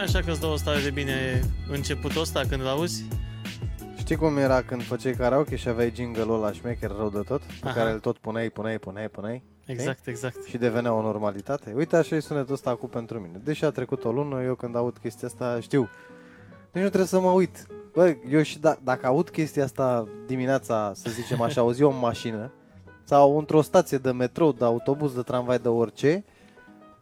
e așa că îți dă o stare de bine începutul ăsta când îl auzi? Știi cum era când făceai karaoke și aveai jingle-ul ăla șmecher rău de tot? Pe Aha. care îl tot puneai, puneai, puneai, puneai? Exact, exact. Și devenea o normalitate? Uite așa e sunetul ăsta acum pentru mine. Deși a trecut o lună, eu când aud chestia asta știu. Deci nu trebuie să mă uit. Bă, eu și da, dacă aud chestia asta dimineața, să zicem așa, o zi în mașină, sau într-o stație de metrou, de autobuz, de tramvai, de orice,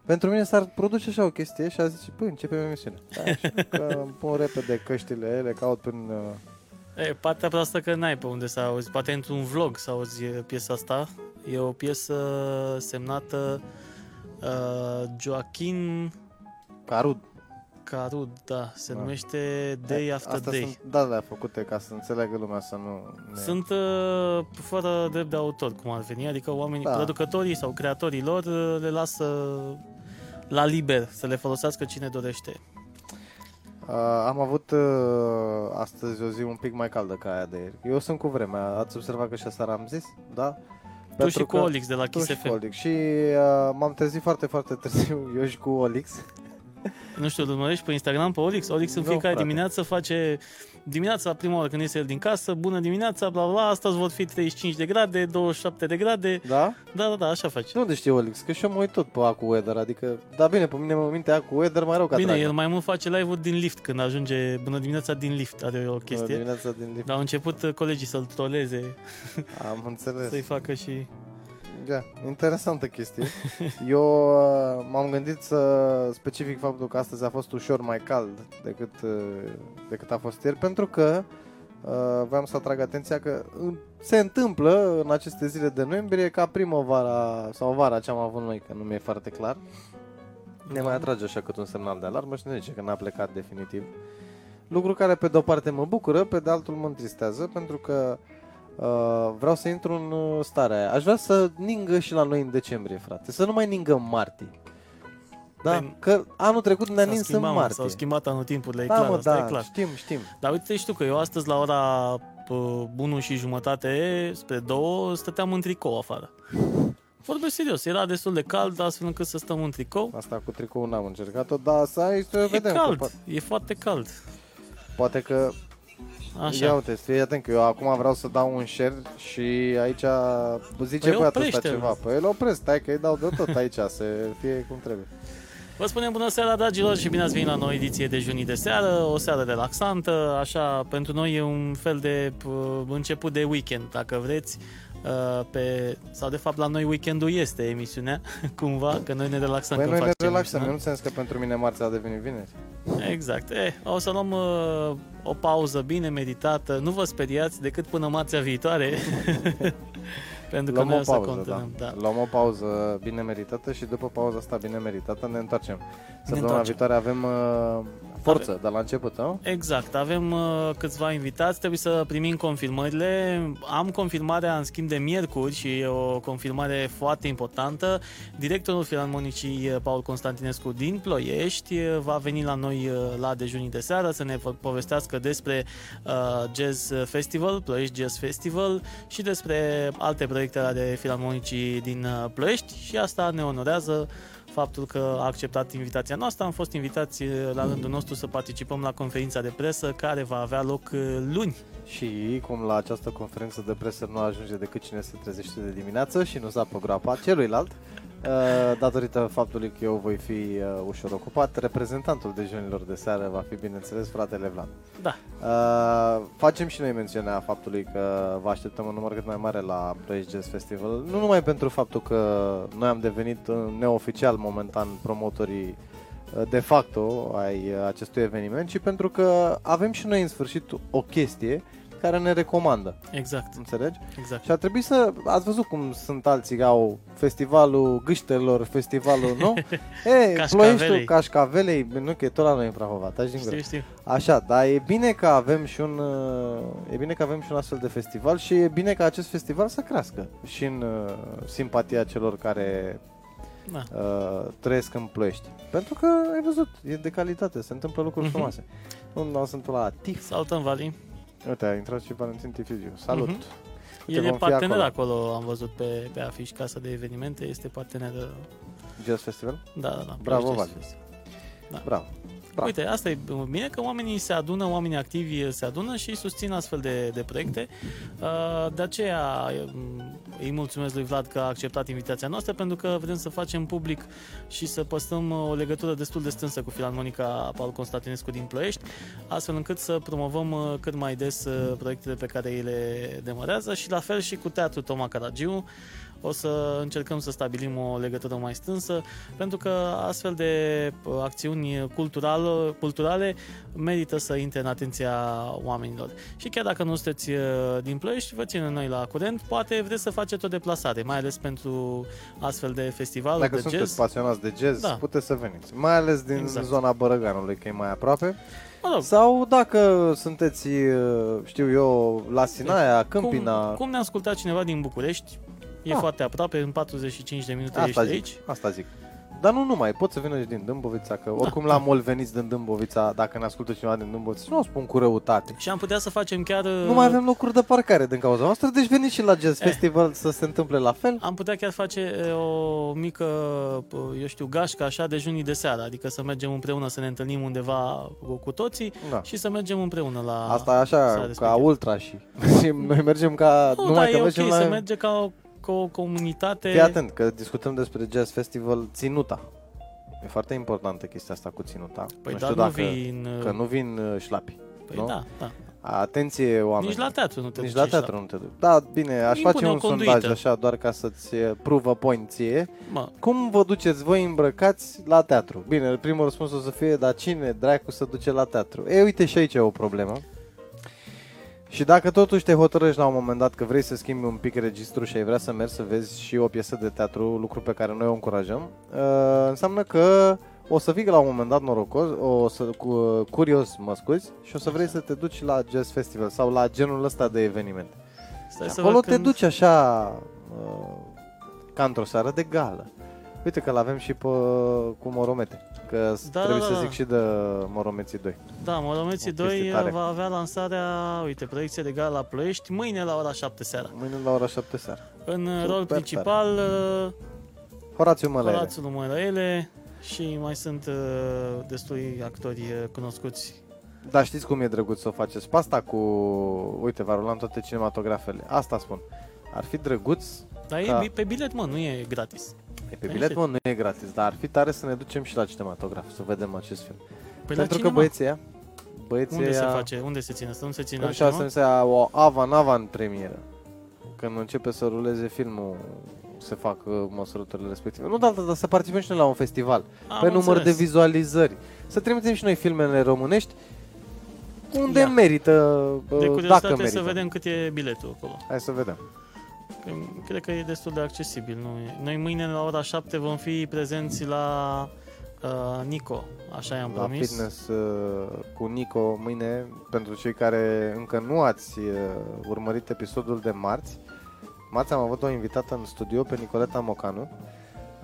pentru mine s-ar produce așa o chestie și a zice, păi, începem emisiunea. Da, așa, că îmi pun repede căștile, le caut prin... uh, E, partea proastă că n-ai pe unde să auzi. Poate într-un vlog să auzi e, piesa asta. E o piesă semnată uh, Joaquin Carud. Carud, da, se Da. numește Day After Astea Day. sunt datele făcute ca să înțeleagă lumea să nu... Ne... Sunt uh, fără drept de autor, cum ar veni, adică oamenii, Da. producătorii sau creatorii lor uh, le lasă la liber să le folosească cine dorește. Uh, am avut uh, astăzi o zi un pic mai caldă ca aia de ieri. Eu sunt cu vremea. Ați observat că și asta am zis? Da? Tu și cu că- Olix de la Tu Kiss și cu FM. Olix. Și uh, m-am trezit foarte, foarte târziu, eu și cu Olix. Nu știu, îl urmărești pe Instagram pe Olix? Olix în Nu, fiecare frate. dimineață face dimineața, prima oară când iese el din casă, bună dimineața, bla bla, bla, astăzi vor fi 35 de grade, 27 de grade. Da? Da, da, da, așa face. Și de unde știi Olix? Că și eu mă uit tot pe Acu Weather, adică... Da, bine, pe mine mă minte Acu Weather mai rău ca Bine, dragă. el mai mult face live-uri din lift când ajunge, bună dimineața din lift, are o Bună chestie. dimineața din lift. Dar au început uh, colegii să-l troleze, Am înțeles. să-i facă și... Da, interesantă chestie. Eu uh, m-am gândit să specific faptul că astăzi a fost ușor mai cald decât, uh, decât a fost ieri, pentru că uh, vreau să atrag atenția că uh, se întâmplă în aceste zile de noiembrie ca primăvara sau vara ce am avut noi, că nu mi-e foarte clar. Ne mai atrage așa cât un semnal de alarmă și ne zice că n-a plecat definitiv. Lucru care pe de-o parte mă bucură, pe de altul mă întristează, pentru că uh, vreau să intru în uh, starea aia. Aș vrea să ningă și la noi în decembrie, frate. Să nu mai ningă în martie. Da? Păi, că anul trecut ne-a S-a nins în schimbat, mă, martie. S-au schimbat anul timpurile, e da, clar, mă, asta da, e clar. știm, știm. Dar uite, știu că eu astăzi la ora pă, 1 și jumătate spre 2 stăteam în tricou afară. Vorbesc serios, era destul de cald, astfel încât să stăm în tricou. Asta cu tricoul n-am încercat-o, dar să ai să E vedem. că cald, po- e foarte cald. poate că Așa. Ia uite, fii atent că eu acum vreau să dau un share și aici zice Păi băiatul ăsta oprește-l. ceva. Păi îl opresc, stai că îi dau de tot aici, să fie cum trebuie. Vă spunem bună seara, dragilor, și bine ați venit la o ediție de Junii de seară, o seară relaxantă, așa, pentru noi e un fel de p- început de weekend, dacă vreți, uh, pe, sau de fapt la noi weekendul este emisiunea, cumva, că noi ne relaxăm Păi când noi ne facem relaxăm, emisiunea. nu în sens că pentru mine marțea a devenit vineri. Exact. Eh, o să luăm uh, o pauză bine meditată. Nu vă speriați decât până marțea viitoare. Pentru că Luăm noi o o să pauză, da. continuăm. Da. Luăm o pauză bine meritată și după pauza asta bine meritată ne întoarcem. Săptămâna întoarcem. viitoare avem uh, forță de la început, nu? Exact, avem uh, câțiva invitați, trebuie să primim confirmările. Am confirmarea în schimb de miercuri și e o confirmare foarte importantă. Directorul Filarmonicii uh, Paul Constantinescu din Ploiești uh, va veni la noi uh, la dejunii de seară să ne po- povestească despre uh, Jazz Festival, Ploiești Jazz Festival și despre alte proiecte ale Filarmonicii din uh, Ploiești și asta ne onorează faptul că a acceptat invitația noastră. Am fost invitați uh, la rândul nostru să participăm la conferința de presă care va avea loc uh, luni. Și cum la această conferință de presă nu ajunge decât cine se trezește de dimineață și nu zapă groapa celuilalt, uh, datorită faptului că eu voi fi uh, ușor ocupat, reprezentantul dejunilor de seară va fi, bineînțeles, fratele Vlad. Da, Uh, facem și noi mențiunea faptului că vă așteptăm un număr cât mai mare la Ploiești Jazz Festival, nu numai pentru faptul că noi am devenit uh, neoficial momentan promotorii uh, de facto ai uh, acestui eveniment, ci pentru că avem și noi în sfârșit o chestie care ne recomandă, exact, înțelegi? exact. Și a trebuit să, ați văzut cum sunt alții că au festivalul gâștelor, festivalul, nu? E, Cașcavelei. Ploieștiul Cașcavelei, nu că e tot la noi în Prahova, taci din gură. Știu, știu. Așa, dar e bine că avem și un uh, e bine că avem și un astfel de festival și e bine ca acest festival să crească și în uh, simpatia celor care Da. uh, trăiesc în Ploiești. Pentru că ai văzut, e de calitate, se întâmplă lucruri Mhm. frumoase. Un nou sunt la TIF. Salutăm, Vali. Uite, a intrat și Valentin Tifigiu. Salut. Mhm. Uite, El e vom fi partener acolo. acolo. am văzut pe, pe afiș, casa de evenimente, este partener. uh, Jazz Festival? Da, da, da. Bravo, Ploiești Vali. Jazz Festival. Bravo. Bravo. Uite, asta e bine că oamenii se adună, oamenii activi se adună și susțin astfel de, de proiecte. Uh, De aceea um, îi mulțumesc lui Vlad că a acceptat invitația noastră pentru că vrem să facem public și să păstrăm uh, o legătură destul de strânsă cu Filarmonica Paul Constantinescu din Ploiești, astfel încât să promovăm uh, cât mai des uh, proiectele pe care ei le demarează și la fel și cu Teatrul Toma Caragiu. O să încercăm să stabilim o legătură mai strânsă, pentru că astfel de uh, acțiuni culturale, culturale merită să intre în atenția oamenilor. Și chiar dacă nu sunteți uh, din Ploiești, vă ținem noi la curent, poate vreți să faceți o deplasare, mai ales pentru astfel de festivaluri Dacă de sunteți jazz. pasionați de jazz, Da. puteți să veniți. Mai ales din Exact. zona Bărăganului, că e mai aproape. Mă rog, Sau dacă sunteți, uh, știu eu, la Sinaia, Câmpina... cum, cum ne-a ascultat cineva din București, e Ah. foarte aproape, în 45 de minute Asta ești zic, aici. asta zic. Dar nu numai, pot să vină și din Dâmbovița, că oricum la mol veniți din Dâmbovița, dacă ne ascultă cineva din Dâmbovița, nu o spun cu răutate. Și am putea să facem chiar... uh, Nu mai avem locuri de parcare din cauza noastră, deci veniți și la Jazz Eh. Festival să se întâmple la fel. Am putea chiar face e, o mică, eu știu, gașcă așa de junii de seară, adică să mergem împreună să ne întâlnim undeva cu, cu toții Da. și să mergem împreună la... Asta e așa, seara ca respectivă. ultra și și noi mergem ca... Nu, numai dar că e ok mergem să la... merge ca o, ca o comunitate... Fii atent, că discutăm despre Jazz Festival ținuta. E foarte importantă chestia asta cu ținuta. Păi nu dar știu nu dacă... vin... Că nu vin uh, șlapi. Păi nu? da, da. Atenție, oameni. Nici la teatru nu te Nici duci la teatru la... nu te duci. Da, bine, aș Impune face o un conduită. sondaj așa, doar ca să-ți uh, pruvă point ție. Mă, Cum vă duceți voi îmbrăcați la teatru? Bine, primul răspuns o să fie, dar cine dracu să duce la teatru? E, uite și aici e o problemă. Și dacă totuși te hotărăști la un moment dat că vrei să schimbi un pic registru și ai vrea să mergi să vezi și o piesă de teatru, lucru pe care noi o încurajăm, uh, înseamnă că o să fii la un moment dat norocos, o să, cu, curios, mă scuzi, și o să vrei să te duci la Jazz Festival sau la genul ăsta de eveniment. stai să Acolo văd te când... duci așa uh, ca într-o seară de gală. Uite că l-avem și pe cu Moromete. Că Da, trebuie da, să da. zic și de Moromeții 2. Da, Moromeții O chestie 2 tare. va avea lansarea, uite, proiecție de gala la Ploiești, mâine la ora 7 seara. Mâine la ora 7 seara. În Super rol tare. principal, uh, Horațiu Mălăile. Horațiu Lumărăele și mai sunt uh, destui actori uh, cunoscuți. Dar știți cum e drăguț să o faceți? Pe asta cu... Uite, va rula în toate cinematografele. Asta spun. Ar fi drăguț Dar Da. e bi- pe bilet, mă, nu e gratis. E pe Păi bilet, știu. mă, nu e gratis, dar ar fi tare să ne ducem și la cinematograf, să vedem acest film. Păi Pentru la că cinema, băieții ăia, băieții unde se ăia- face? Unde se ține? Să nu se ține la În șase cinema? se o avan-avan premieră. Când începe să ruleze filmul, se fac uh, măsurătorile respective. Nu, dar, dar să participăm și noi la un festival. Am pe număr de înțeles. vizualizări. Să trimitem și noi filmele românești unde Ia. merită, uh, De dacă curiozitate merită. să vedem cât e biletul acolo. Hai să vedem. Că Cred că e destul de accesibil. Nu? e- Noi mâine la ora 7 vom fi prezenți la uh, Nico, așa i-am La promis. fitness uh, cu Nico mâine, pentru cei care încă nu ați uh, urmărit episodul de marți, marți am avut o invitată în studio pe Nicoleta Mocanu.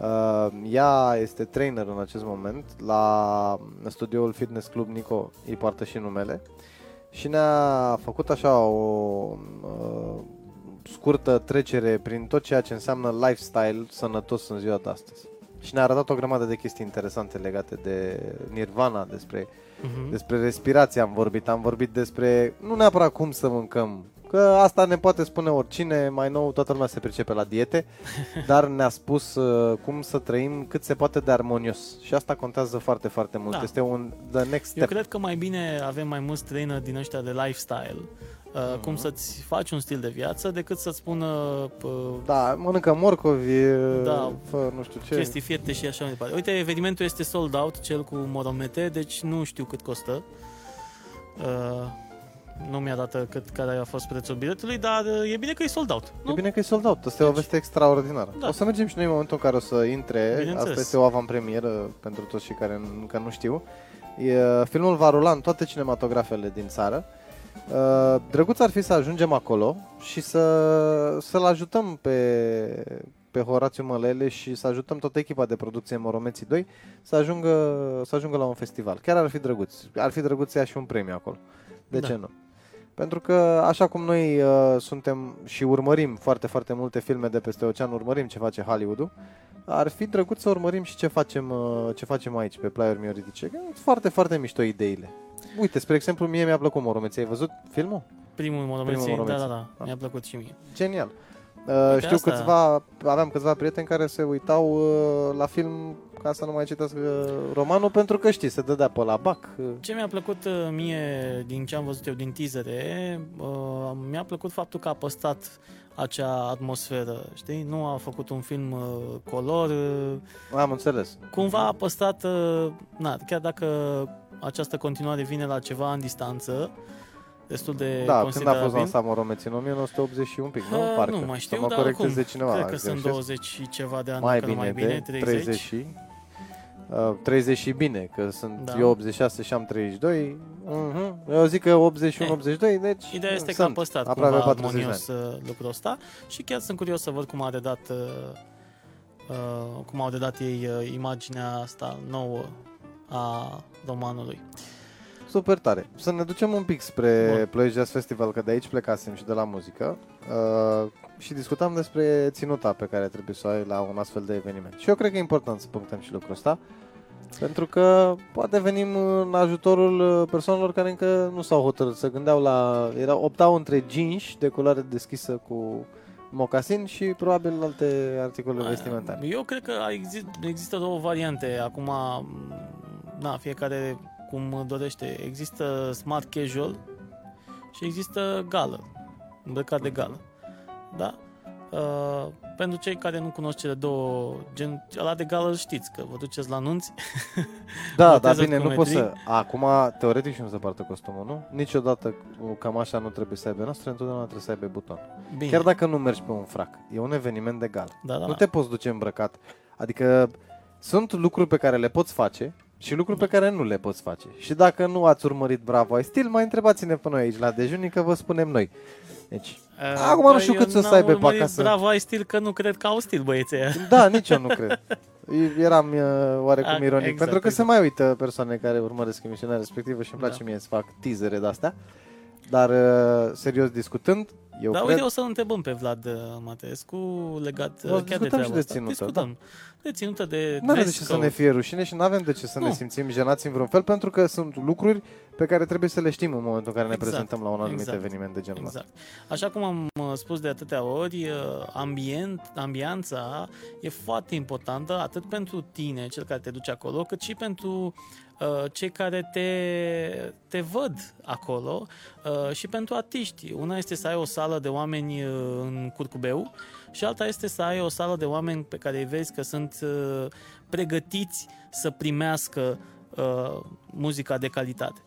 Uh, ea este trainer în acest moment la studioul Fitness Club Nico, îi poartă și numele. Și ne-a făcut așa o uh, scurtă trecere prin tot ceea ce înseamnă lifestyle sănătos în ziua de astăzi. Și ne-a arătat o grămadă de chestii interesante legate de nirvana, despre Mhm. despre respirație am vorbit, am vorbit despre nu neapărat cum să mâncăm, că asta ne poate spune oricine, mai nou toată lumea se pricepe la diete, dar ne-a spus uh, cum să trăim cât se poate de armonios și asta contează foarte, foarte mult. Da. Este un the next Eu step. cred că mai bine avem mai mulți trainer din ăștia de lifestyle, uh, Mhm. cum să-ți faci un stil de viață, decât să-ți spună uh, Da, mănâncă morcovi, uh, Da. fă nu știu ce. chestii fierte și așa mai departe. Uite, evenimentul este sold out, cel cu moromete, deci nu știu cât costă. Uh, nu mi-a dat cât care a fost prețul biletului, dar uh, e bine că e sold out. E Nu? bine că e sold out, asta e o Deci- veste extraordinară. Da. O să mergem și noi în momentul în care o să intre, Bineînțeles. asta este o avantpremieră pentru toți cei care încă nu știu. E, filmul va rula în toate cinematografele din țară. Uh, drăguț ar fi să ajungem acolo și să, să-l ajutăm pe, pe Horațiu Mălele și să ajutăm toată echipa de producție Moromeții 2 să ajungă, să ajungă la un festival. Chiar ar fi drăguț. Ar fi drăguț să ia și un premiu acolo. De Da. ce nu? Pentru că așa cum noi uh, suntem și urmărim foarte, foarte multe filme de peste ocean, urmărim ce face Hollywood-ul, ar fi drăguț să urmărim și ce facem, uh, ce facem aici pe plaiuri mioritice. Că sunt foarte, foarte mișto ideile. Uite, spre exemplu, mie mi-a plăcut Moromeții. Ai văzut filmul? Primul Moromeții, Primul da, da, Moromeții. da, mi-a plăcut și mie. Genial. Uh, știu asta- câțiva, aveam câțiva prieteni care se uitau uh, la film ca să nu mai citească romanul pentru că știi, se dădea pe la bac. Uh, Ce mi-a plăcut uh, mie din ce am văzut eu din teasere, uh, mi-a plăcut faptul că a păstrat acea atmosferă, știi? Nu a făcut un film uh, color, uh, Am înțeles. cumva a păstrat, uh, na, chiar dacă această continuare vine la ceva în distanță, destul de Da, când a considerabil. fost lansat Moromeții? În 1980 și un pic, nu? Uh, Parcă. nu mai știu, Să mă dar corecteze oricum, cineva. Cred că dacă sunt greșesc. 20 și ceva de ani, mai dacă nu bine, mai bine, de 30. 30 și... Uh, 30 și bine, că sunt Da. eu 86 și am 32. Uh-huh. Eu zic că 81-82, deci Ideea este că a sunt păstrat aproape cumva 40 de armonios uh, lucrul ăsta și chiar sunt curios să văd cum a redat uh, uh, cum au redat ei uh, imaginea asta nouă a romanului. Super tare. Să ne ducem un pic spre Bun. Ploiești Jazz Festival, că de aici plecasem și de la muzică. Uh, și discutam despre ținuta pe care trebuie să o ai la un astfel de eveniment. Și eu cred că e important să punctăm și lucrul ăsta. Pentru că poate venim în ajutorul uh, persoanelor care încă nu s-au hotărât, să gândeau la... Era, optau între jeans de culoare deschisă cu mocasin și probabil alte articole vestimentare. Eu cred că exist, există două variante. Acum, m, na, fiecare cum dorește. Există smart casual și există gală, îmbrăcat de gală. Da? Uh, pentru cei care nu cunosc cele două, gen, ăla de gală îl știți, că vă duceți la nunți. Da, dar Boteză bine, cu nu poți să... metrii. Acum, teoretic și nu se poartă costumul, nu? Niciodată cam așa nu trebuie să aibă noastră, întotdeauna trebuie să aibă buton. Bine. Chiar dacă nu mergi pe un frac, e un eveniment de gal. da, da, Nu da. te poți duce îmbrăcat. Adică sunt lucruri pe care le poți face și lucruri pe care nu le poți face. Și dacă nu ați urmărit Bravo ai Stil, mai întrebați-ne pe noi aici la dejunii că vă spunem noi. Deci, Uh, Acum nu bă, știu eu cât să n-am aibă pe urmărit acasă. Bravo, ai stil că nu cred că au stil băieții ăia. da, nici eu nu cred. Eram uh, oarecum Ah, ironic, exact, pentru că se exact. mai uită persoane care urmăresc emisiunea respectivă și îmi place Da. mie să fac teasere de-astea. Dar, uh, serios discutând, eu Dar cred... uite, o să întrebăm pe Vlad uh, Matescu legat O uh, să chiar de discutăm și treaba de asta. ținută, Discutăm. De ținută de Nu are de dress ce să code. ne fie rușine și nu avem de ce să ne Nu. simțim jenați în vreun fel, pentru că sunt lucruri pe care trebuie să le știm în momentul în care ne Exact, prezentăm la un anumit exact, eveniment de genul ăsta. Exact. Așa cum am uh, spus de atâtea ori, uh, ambient, ambianța e foarte importantă atât pentru tine, cel care te duce acolo, cât și pentru uh, cei care te, te văd acolo uh, și pentru artiști. Una este să ai o sală de oameni uh, în curcubeu și alta este să ai o sală de oameni pe care îi vezi că sunt uh, pregătiți să primească uh, muzica de calitate.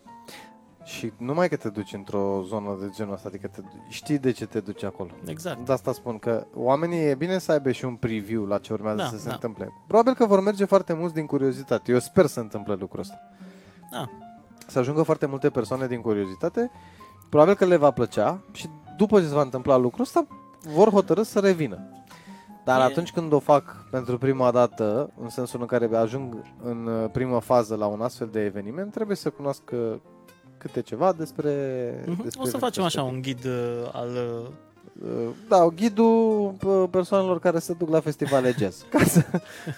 Și numai că te duci într-o zonă de genul ăsta, adică te, știi de ce te duci acolo. Exact. De asta spun că oamenii e bine să aibă și un preview la ce urmează Da, să se da. întâmple. Probabil că vor merge foarte mulți din curiozitate. Eu sper să întâmple lucrul ăsta. Da. Să ajungă foarte multe persoane din curiozitate. Probabil că le va plăcea și după ce se va întâmpla lucrul ăsta, vor hotărâ să revină. Dar E- atunci când o fac pentru prima dată, în sensul în care ajung în uh, prima fază la un astfel de eveniment, trebuie să cunoască câte ceva despre... Mhm. despre O să facem așa respectiv. un ghid uh, al... uh, Uh, Da, ghidul uh, persoanelor care se duc la festivale jazz. Ca să...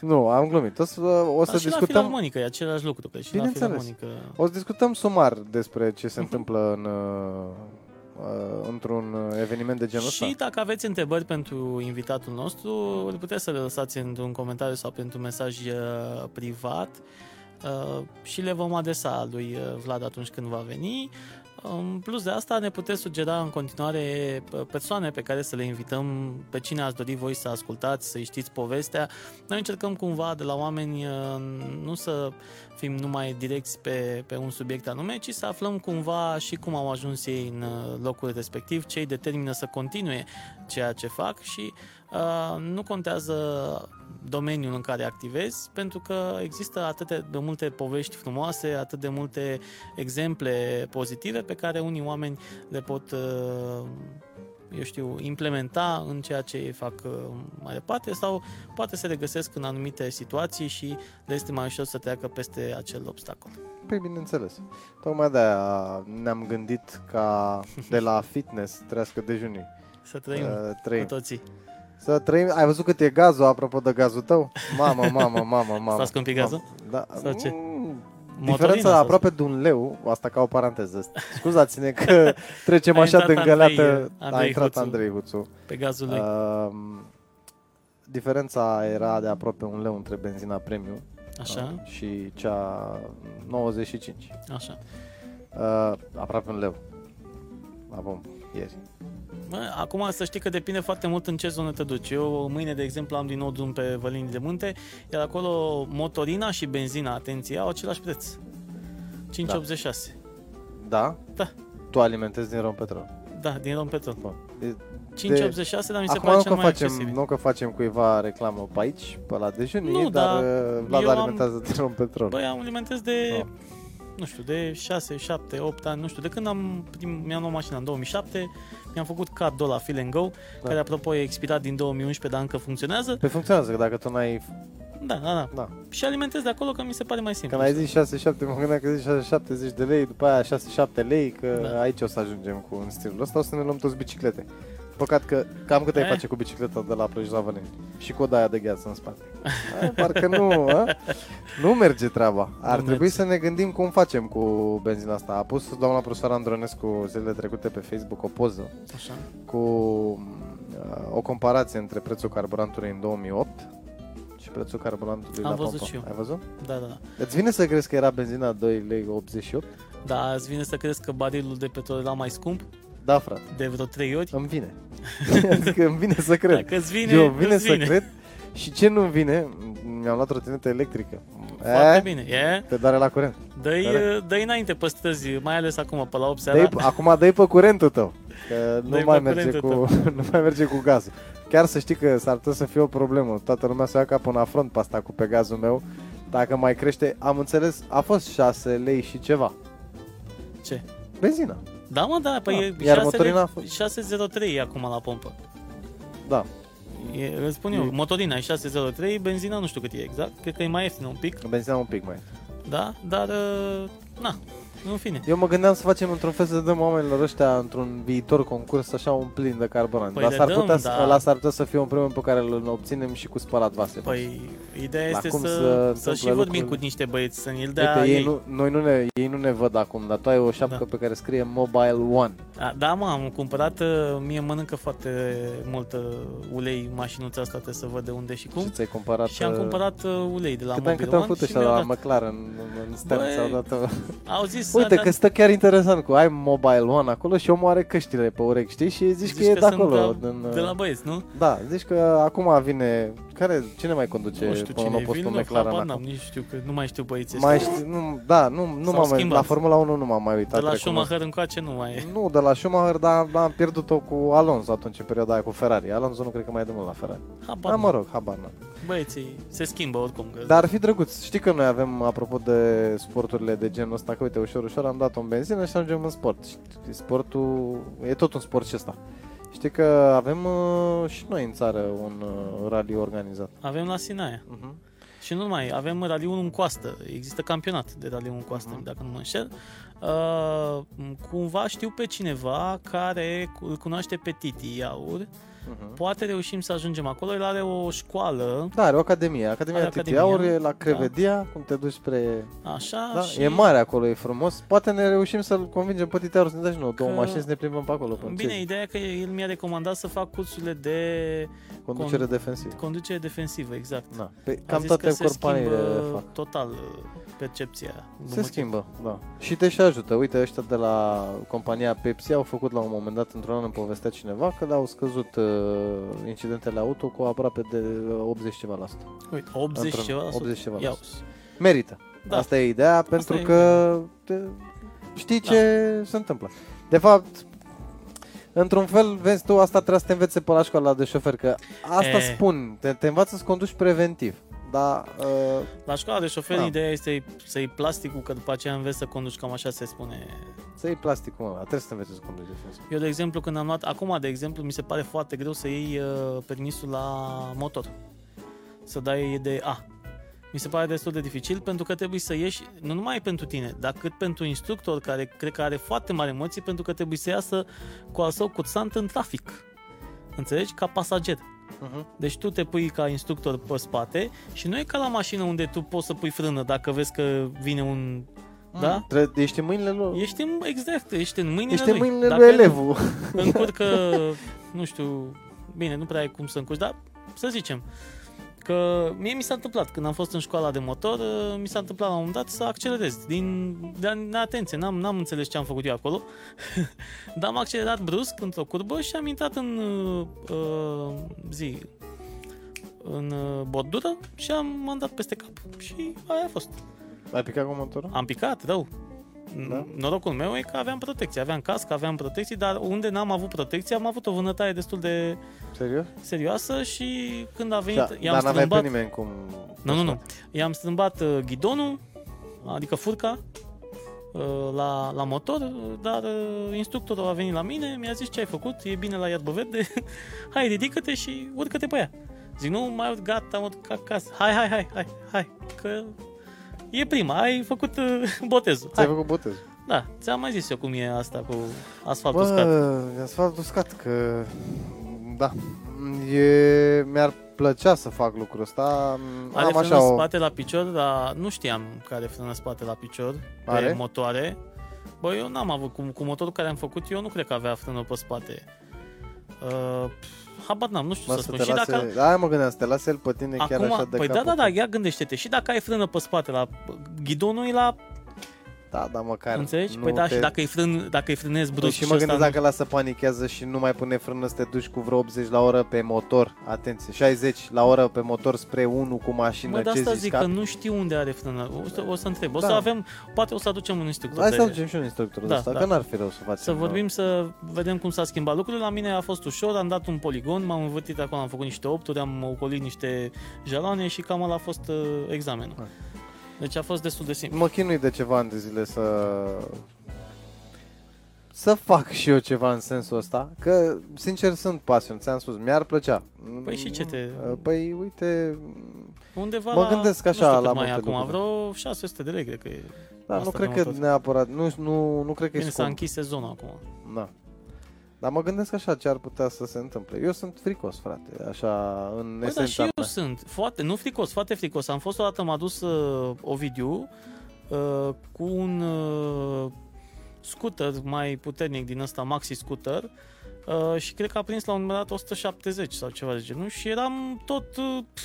Nu, am glumit. O să, o să Dar și la discutăm... filarmonică, e același lucru, că și la Bineînțeles. filarmonică... O să discutăm sumar despre ce Mhm. se întâmplă în, uh, uh, într-un eveniment de genul ăsta. Și dacă aveți întrebări pentru invitatul nostru, îl puteți să le lăsați într-un comentariu sau pentru mesaj uh, privat uh, și le vom adresa lui uh, Vlad atunci când va veni. În plus de asta, ne puteți sugera în continuare uh, persoane pe care să le invităm, pe cine ați dori voi să ascultați, să-i știți povestea. Noi încercăm cumva de la oameni uh, nu să fim numai direcți pe, pe un subiect anume, ci să aflăm cumva și cum au ajuns ei în uh, locul respectiv, ce îi determină să continue ceea ce fac și uh, nu contează domeniul în care activezi, pentru că există atât de multe povești frumoase, atât de multe exemple pozitive pe care unii oameni le pot uh, eu știu, implementa în ceea ce ei fac uh, mai departe sau poate se regăsesc în anumite situații și le este mai ușor să treacă peste acel obstacol. Păi bineînțeles. Tocmai de-aia ne-am gândit ca de la fitness trăiască dejunii. Să trăim Uh, cu trăim. toții. Să trăim. Ai văzut cât e gazul, apropo de gazul tău? Mamă, mamă, mamă, mamă. Stați cu un pic gazul? Da. Sau ce? Mm, Motorina Diferența sau- aproape de un leu, asta ca o paranteză. Scuzați-ne că trecem A așa de intrat îngăleată. Andrei- A Andrei intrat Huțu. Andrei Huțu. Pe gazul lui. Uh, diferența era de aproape un leu între benzina premium Așa, uh, și cea 95. așa. Uh, aproape un leu. La pompă, ieri. Bă, acum să știi că depinde foarte mult în ce zonă te duci. Eu mâine, de exemplu, am din nou drum pe Vălini de Munte, iar acolo motorina și benzina, atenție, au același preț. 5,86. Da? Da. Tu alimentezi din rompetrol. Da, din Rom Petrol. Bun. E- 5,86, dar mi se Acum pare nu cel că, mai facem, accesibil. nu că facem cuiva reclamă pe aici, pe la dejunii, Nu, dar dar uh, Vlad eu am- alimentează din rompetrol. Băi, am alimentez de, Ah. Nu știu, de 6, 7, 8 ani, nu știu, de când am, prim, mi-am luat mașina în 2007, mi-am făcut cardul la Feel and Go, Da. care apropo e expirat din 2011, dar încă funcționează. Pe funcționează, că dacă tu n-ai... Da, da, da. Da. Și alimentez de acolo că mi se pare mai simplu. Când ai zis 6-7, mă gândeam că zici 70 de lei, după aia 6-7 lei, că Da. aici o să ajungem cu un stilul ăsta, o să ne luăm toți biciclete. Păcat că cam cât ai Eh. face cu bicicleta de la Plăj la Văleni și cu odaia de gheață în spate. A, parcă nu, a? nu merge treaba. Ar Nu trebui merge. să ne gândim cum facem cu benzina asta. A pus doamna profesoară Andronescu zilele trecute pe Facebook o poză Așa. cu uh, o comparație între prețul carburantului în 2008 și prețul carburantului Am la văzut pompă. și eu. Ai văzut? Da, da, da. Îți vine să crezi că era benzina 2 lei 88? Da, îți vine să crezi că barilul de petrol era mai scump Da, frate, de vreo 3 ori? îmi vine. adică îmi vine să cred. Dacă îți vine, Eu îmi vine îți să cred. Și ce nu vine, mi-am luat trotinetă electrică. Foarte E, bine. E? Pe dare la curent. Dă-i, Care? dă înainte pe străzi, mai ales acum, pe la 8 seara. Dă-i, acum dă-i pe curentul tău. Că nu Dă-i mai, pe merge cu, curentul nu mai merge cu gazul. Chiar să știi că s-ar putea să fie o problemă. Toată lumea să ia ca până afront pe asta cu pe gazul meu. Dacă mai crește, am înțeles, a fost 6 lei și ceva. Ce? Benzina. Da, mă, da, păi Da. e Iar 6 motorina a fost- 603 e acum la pompă. Da. E, îți spun eu, E- motorina e 603, benzina nu știu cât e exact, cred că e mai ieftină un pic, Benzina un pic mai. da, dar, uh, na, în fine. Eu mă gândeam să facem într-un fel să dăm oamenilor ăștia într-un viitor concurs așa un plin de carburant. Păi dar le s-ar dăm, putea, să, da. ăla s-ar putea să fie un premiu pe care îl obținem și cu spălat vase. Păi, ideea La este cum să, se să, întâmplă și vorbim lucrurile. cu niște băieți, să ne-l dea Uite, ei ei. nu, noi nu ne, ei nu ne văd acum, dar tu ai o șapcă Da. pe care scrie Mobile One. Da, da, mă, am cumpărat, uh, mie mănâncă foarte mult uh, ulei mașinuța asta, trebuie să văd de unde și cum. Și ți-ai cumpărat... Și am uh, cumpărat uh, ulei de la Cât ani Mobil cât am One făcut și ăștia mi-au la dat. McLaren în, în Stern, Băi, ți-au dat uh, Au zis, Uite da, că stă chiar interesant cu ai Mobile One acolo și omul are căștile pe urechi, știi? Și zici, că e de sunt acolo. la- din, uh, de la băieți, nu? Da, zici că acum vine... Care, cine mai conduce nu știu până cine la e postul Villeneuve, McLaren habar acum? n-am, nici știu că nu mai știu băieții Mai ăștia. știu, nu, da, nu, nu S-au m-am mai, schimbat. la Formula 1 nu m-am mai uitat. De la recunosc. Schumacher încoace nu mai e. Nu, de la Schumacher, dar am pierdut-o cu Alonso atunci, în perioada aia cu Ferrari. Alonso nu cred că mai e de mult la Ferrari. Habar Da, n-am. mă rog, habar n-am. Băieții se schimbă oricum. Că Dar ar fi drăguț. Știi că noi avem, apropo de sporturile de genul ăsta, că uite, ușor, ușor am dat-o în benzină și ajungem în sport. Știi, Sportul, e tot un sport și ăsta. Știi că avem uh, și noi în țară un uh, rally organizat. Avem la Sinaia. Uh-huh. Și nu numai, avem Rally 1 în coastă. Există campionat de Rally 1 în coastă, Mhm. dacă nu mă înșel. Uh, cumva știu pe cineva care îl cunoaște pe Titi Iaur. Uh-huh. Poate reușim să ajungem acolo. El are o școală, Da, are o academie. Academia Are Titi academie, Aur e la Crevedia, cum te duci spre... așa, Da, și... e mare acolo, e frumos. Poate ne reușim să-l convingem pe Titi Aur să ne dea și nouă două Că- mașini să ne plimbăm pe acolo. Pe Bine, Țevi. ideea e că el mi-a recomandat să fac cursurile de Conducere con- defensivă. conducere defensivă, exact. Da. Pe, A cam zis toate că se companiile schimbă fac. total uh, percepția. Se schimbă, da. Și te și ajută. Uite, ăștia de la compania Pepsi au făcut la un moment dat, într-un an îmi povestea cineva, că le-au scăzut uh, incidentele auto cu aproape de uh, 80 ceva la sută. Uite, 80 Într-un- ceva la sută. 80 ceva la Ia sută. uzi. Merită. Da. Asta e ideea, pentru e că te, știi Da. ce se întâmplă. De fapt, într-un fel, vezi tu, asta trebuie să te învețe pe la școala de șofer, că asta E. spun, te, te învață să conduci preventiv. Dar uh, La școala de șofer, Da. ideea este să-i plasticul, că după aceea înveți să conduci, cam așa se spune. să iei plasticul, mă, trebuie să te înveți să conduci defensiv. Eu, de exemplu, când am luat, acum, de exemplu, mi se pare foarte greu să iei uh, permisul la motor. Să dai de A. Mi se pare destul de dificil pentru că trebuie să ieși, nu numai pentru tine, dar cât pentru instructor care cred că are foarte mari emoții pentru că trebuie să iasă cu al său cursant în trafic. Înțelegi? Ca pasager. Uh-huh. Deci tu te pui ca instructor pe spate și nu e ca la mașină unde tu poți să pui frână dacă vezi că vine un... Da? Tre- ești în mâinile lor. Ești în, exact, ești în mâinile Ești în lui. mâinile Dacă lui el elevul. încurcă, nu știu, bine, nu prea ai cum să încurci, dar să zicem că mie mi s-a întâmplat, când am fost în școala de motor, uh, mi s-a întâmplat la un moment dat să accelerez din, din atenție, n-am, n-am înțeles ce am făcut eu acolo, dar am accelerat brusc într-o curbă și am intrat în uh, uh, zi, în uh, bordură și am m-am dat peste cap și aia a fost. Ai picat cu motorul? Am picat, rău. Da? Da? Norocul meu e că aveam protecție, aveam cască, aveam protecție, dar unde n-am avut protecție am avut o vânătaie destul de Serios? serioasă și când a venit, Da, i-am dar n-aveai pe strâmbat, nimeni cum... nu, nu, nu, i-am strâmbat uh, ghidonul, adică furca, uh, la, la motor, dar uh, instructorul a venit la mine, mi-a zis ce ai făcut, e bine la iarbă verde, hai ridică-te și urcă-te pe ea. Zic, nu, mai urc, gata, am urcat acasă, hai, hai, hai, hai, hai, că e prima, ai făcut uh, botezul, Ți-ai hai. făcut botezul? Da, ți-am mai zis eu cum e asta cu asfaltul uscat. Bă, asfalt uscat, că... Da. E... Mi-ar plăcea să fac lucrul ăsta. Are Am frână așa o... spate la picior, dar nu știam care frână spate la picior pe Are? motoare. Bă, eu n-am avut, cu, cu motorul care am făcut eu, nu cred că avea frână pe spate. Uh, habar n-am, nu știu Mă, să să spun. te Și lase... dacă, Da, mă gândeam să te lase el pe tine chiar acum, așa de păi da, capul. da, da, ia gândește-te. Și dacă ai frână pe spate la ghidonul e la, Da, da, măcar înțelegi? nu Păi da, te... și dacă îi frân, dacă îi frânezi Păi brusc și mă ăsta gândesc nu- dacă lasă panichează și nu mai pune frână să te duci cu vreo 80 la oră pe motor. Atenție, 60 la oră pe motor spre 1 cu mașină. Mă, de ce asta zici, zic cap? că nu știu unde are frână. O să, o să întreb. O Da. să avem, poate o să aducem un instructor. Hai de- să aducem și un instructor Da, ăsta, da. că n-ar fi rău să facem. Să vorbim, să vedem cum s-a schimbat lucrurile. La mine a fost ușor, am dat un poligon, m-am învârtit acolo, am făcut niște opturi, am ocolit niște jaloane și cam ăla a fost uh, examenul. Hai. Deci a fost destul de simplu. Mă chinui de ceva ani de zile să să fac și eu ceva în sensul ăsta, că sincer sunt pasion, ți-am spus, mi-ar plăcea. Păi și ce te- Păi uite, Undeva Mă la, gândesc nu așa știu cât la mai e multe acum, lucruri. vreo 600 de lei, cred că e. da, nu Asta cred pe că motor. neapărat, nu, nu, nu cred că e Bine, s-a scump. închis sezonul acum. Da. Dar mă gândesc așa ce ar putea să se întâmple. Eu sunt fricos, frate, așa, în Bă, da, și esența eu mea. sunt foarte, nu fricos, foarte fricos. Am fost o dată, m-a dus uh, Ovidiu uh, cu un uh, scooter mai puternic din ăsta, maxi scooter, uh, și cred că a prins la un moment dat 170 sau ceva de genul și eram tot uh, pf,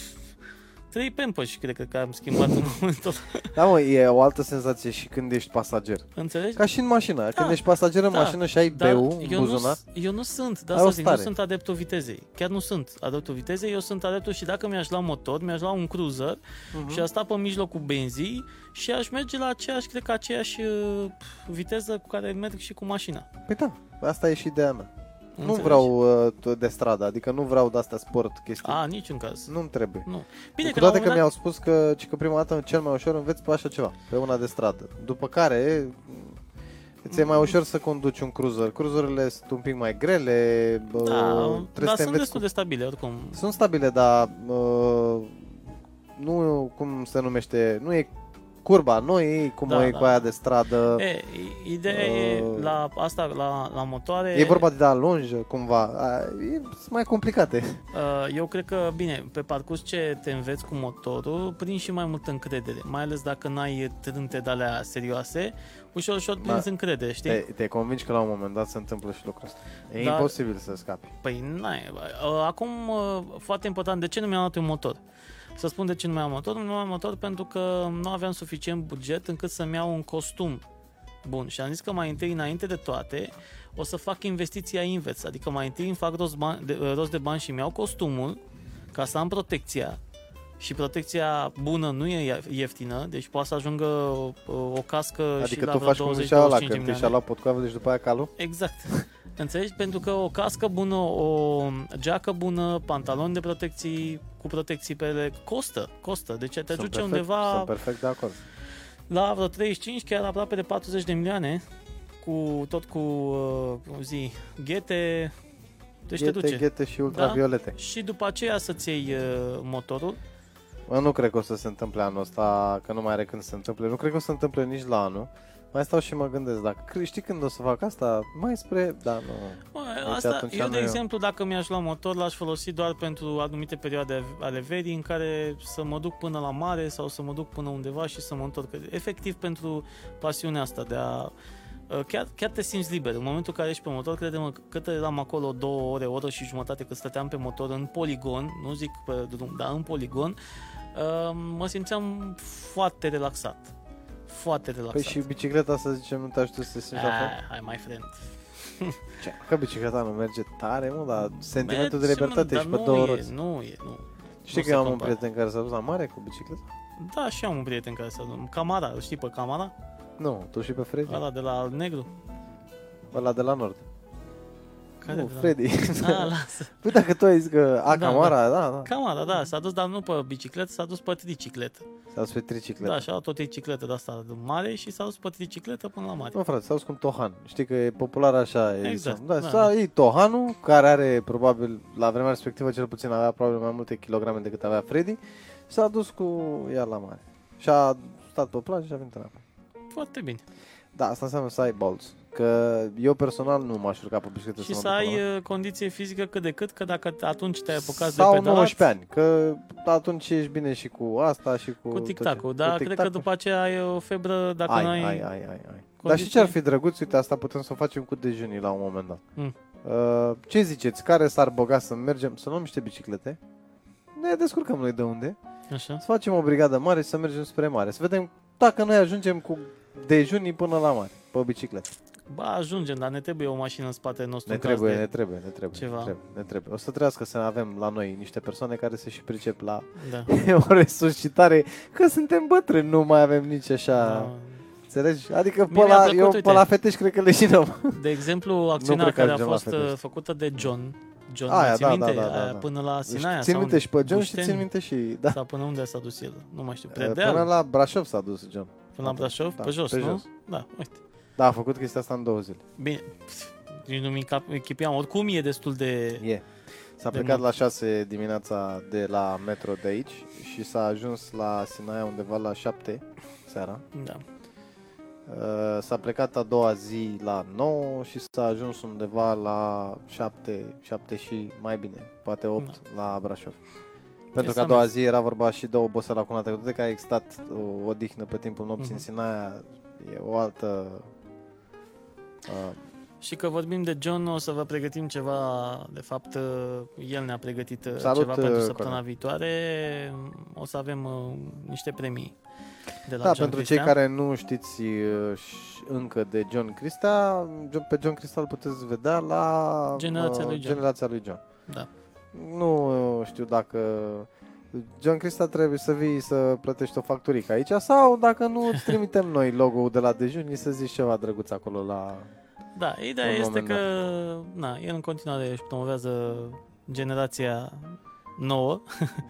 trei pempăși, cred că, că am schimbat în momentul ăla. Da, mă, e o altă senzație și când ești pasager. Înțelegi? Ca și în mașină. Când Da, ești pasager în da, mașină și ai Dar beu în eu nu, buzunar, eu nu sunt, de Ai asta o zic, nu stare. sunt adeptul vitezei. Chiar nu sunt adeptul vitezei, eu sunt adeptul și dacă mi-aș lua motor, mi-aș lua un cruiser Mhm. și aș sta pe mijlocul benzii și aș merge la aceeași, cred că aceeași uh, viteză cu care merg și cu mașina. Păi da, asta e și ideea mea. Nu Înțelegi? vreau uh, de stradă, adică nu vreau de astea sport chestii. A, niciun caz. Nu-mi trebuie. Nu. Bine, cu că la toate un că moment mi-au spus că, ci că prima dată cel mai ușor înveți pe așa ceva, pe una de stradă. După care îți e mai ușor să conduci un cruiser. Cruiserele sunt un pic mai grele, bă, dat, da, trebuie dar să te sunt înveți destul cu... de stabile, oricum. Sunt stabile, dar uh, nu cum se numește, nu e curba, nu e cum Da, e da. cu aia de stradă. E, E, ideea e, Uh. la asta, la, la motoare... e vorba de da lungă, cumva. A, e, sunt mai complicate. Uh, Eu cred că, bine, pe parcurs ce te înveți cu motorul, prinzi și mai multă încredere, mai ales dacă n-ai trânte de alea serioase, ușor, ușor prinzi Da. încredere, știi? Te, te convingi că la un moment dat se întâmplă și lucrul ăsta. E Dar- imposibil să scapi. Păi, n-ai. Uh, Acum, uh, foarte important, de ce nu mi-am luat un motor? Să spun de ce nu mi-am motor. Nu mi-am motor pentru că nu aveam suficient buget încât să-mi iau un costum bun. Și am zis că mai întâi, înainte de toate, o să fac investiția invers. Adică mai întâi îmi fac rost, bani, de, rost de bani și mi iau costumul ca să am protecția. Și protecția bună nu e ieftină, deci poate să ajungă o, o cască și Adică la tu vreo faci cum 20 zicea ăla, 25 de când ți-a milioane. luat potcoavele și după aia calul? Exact. Înțelegi? Pentru că o cască bună, o geacă bună, pantaloni de protecții cu protecții pe ele costă, costă. Deci te Sunt duce perfect, undeva Sunt perfect de acord. la vreo 35, chiar aproape de 40 de milioane cu tot cu uh, cum zi, ghete, deci te ghete, duce. ghete și ultraviolete. Și după aceea să-ți iei uh, motorul Bă, nu cred că o să se întâmple anul ăsta, că nu mai are când să se întâmple. Nu cred că o să se întâmple nici la anul. Mai stau și mă gândesc, dacă știi când o să fac asta? Mai spre... Da, nu. Bă, Deci asta, atunci eu, nu de eu. exemplu, dacă mi-aș lua motor, l-aș folosi doar pentru anumite perioade ale verii în care să mă duc până la mare sau să mă duc până undeva și să mă întorc. Efectiv pentru pasiunea asta de a Chiar, chiar te simți liber. În momentul în care ești pe motor, crede-mă, că cât eram acolo două ore, o oră și jumătate cât stăteam pe motor în poligon, nu zic pe drum, dar în poligon, uh, mă simțeam foarte relaxat. Foarte relaxat. Păi și bicicleta, să zicem, nu te ajută să te simți la fel? Ah, hai, my friend. Ce? Că bicicleta nu merge tare, mă, dar sentimentul de Merge, mă, libertate dar și pe nu două e, roți. Nu e, nu. Știi nu că se eu am un compară. prieten care s-a dus la mare cu bicicleta? Da, și am un prieten care s-a dus. Camara, îl știi pe Camara? Nu, tu și pe Freddy? Ăla de la Negru? Ăla de la Nord. Care nu, de la- Freddy. Da, lasă. Păi dacă tu ai zis că a, Da, Camara, da, da. Camara, da, s-a dus, dar nu pe bicicletă, s-a dus pe tricicletă. S-a dus pe tricicletă. Da, și-a luat o tricicletă de asta de mare și s-a dus pe tricicletă până la mare. Nu, frate, s-au cum Tohan. Știi că e popular așa. e Exact, zis. Da, da, da. da. e Tohanul, care are probabil, la vremea respectivă cel puțin avea probabil mai multe kilograme decât avea Freddy. Și s-a dus cu ea la mare. Și a stat pe plajă și a venit înapoi. Foarte bine. Da, asta înseamnă să ai balls. Că eu personal nu m-aș urca pe bicicletă Și să, să mă duc ai până la- uh, condiție fizică cât de cât, că dacă atunci te-ai apucat de Sau pedalat, 19 ani, că atunci ești bine și cu asta și cu... cu tot tic-tac-ul, ce- dar cu cred că tic-tac-ul. după aceea ai o febră dacă ai, nu ai... ai, ai, ai, ai. Dar și ce ar fi drăguț? Uite, asta putem să o facem cu dejunii la un moment dat. Mm. Uh, ce ziceți? Care s-ar băga să mergem, să luăm niște biciclete? Ne descurcăm noi de unde. Așa. Să facem o brigadă mare și să mergem spre mare. Să vedem dacă noi ajungem cu dejunii până la mare, pe bicicletă. Ba, ajungem, dar ne trebuie o mașină în spatele nostru. Ne în caz trebuie, de... ne trebuie, ne trebuie, ceva. ne trebuie, ne trebuie. O să trebuiască să avem la noi niște persoane care se și pricep la Da. o resuscitare, că suntem bătrâni, nu mai avem nici așa... Da. Înțelegi? Adică pe Mie mi-a la, plăcut, eu uite. pe la fetești cred că le șinăm. De exemplu, acțiunea cred că care a ajungem la fost Fetești. uh, făcută de John. John, Aia, mai ții da, minte? da, da, da, Aia da. Până la Sinaia. țin sau minte și pe John și Bușteni? țin minte și... Da. Sau până unde s-a dus el? Nu mai știu. Până Predeal? la Brașov s-a dus John. Până la Brașov? Da, pe jos, pe nu? jos. Da, uite. Da, a făcut chestia asta în două zile. Bine, pf, nici nu mi închipiam. Oricum e destul de... E. S-a De plecat mult. la 6 dimineața de la metro de aici și s-a ajuns la Sinaia undeva la 7 seara. Da. Uh, S-a plecat a doua zi la 9 și s-a ajuns undeva la 7, 7 și mai bine, poate 8 la Brașov. Pentru că a Este doua mers. zi era vorba și de oboseală cu trecută, de că a existat o odihnă pe timpul nopții în Mhm. Sinaia, e o altă... Uh, Și că vorbim de John, o să vă pregătim ceva, de fapt, uh, el ne-a pregătit uh, Salut, ceva pentru uh, săptămâna Cornel. viitoare. O să avem uh, niște premii de la da, John pentru Cristian. cei care nu știți uh, și- încă de John Crista, John- pe John Crista îl puteți vedea la Generația uh, lui John. generația lui John. Da. Nu uh, știu dacă John Crista trebuie să vii să plătești o facturică aici sau dacă nu îți trimitem noi logo-ul de la dejun să zici ceva drăguț acolo la... Da, ideea Un este moment că na, el în continuare își promovează generația nouă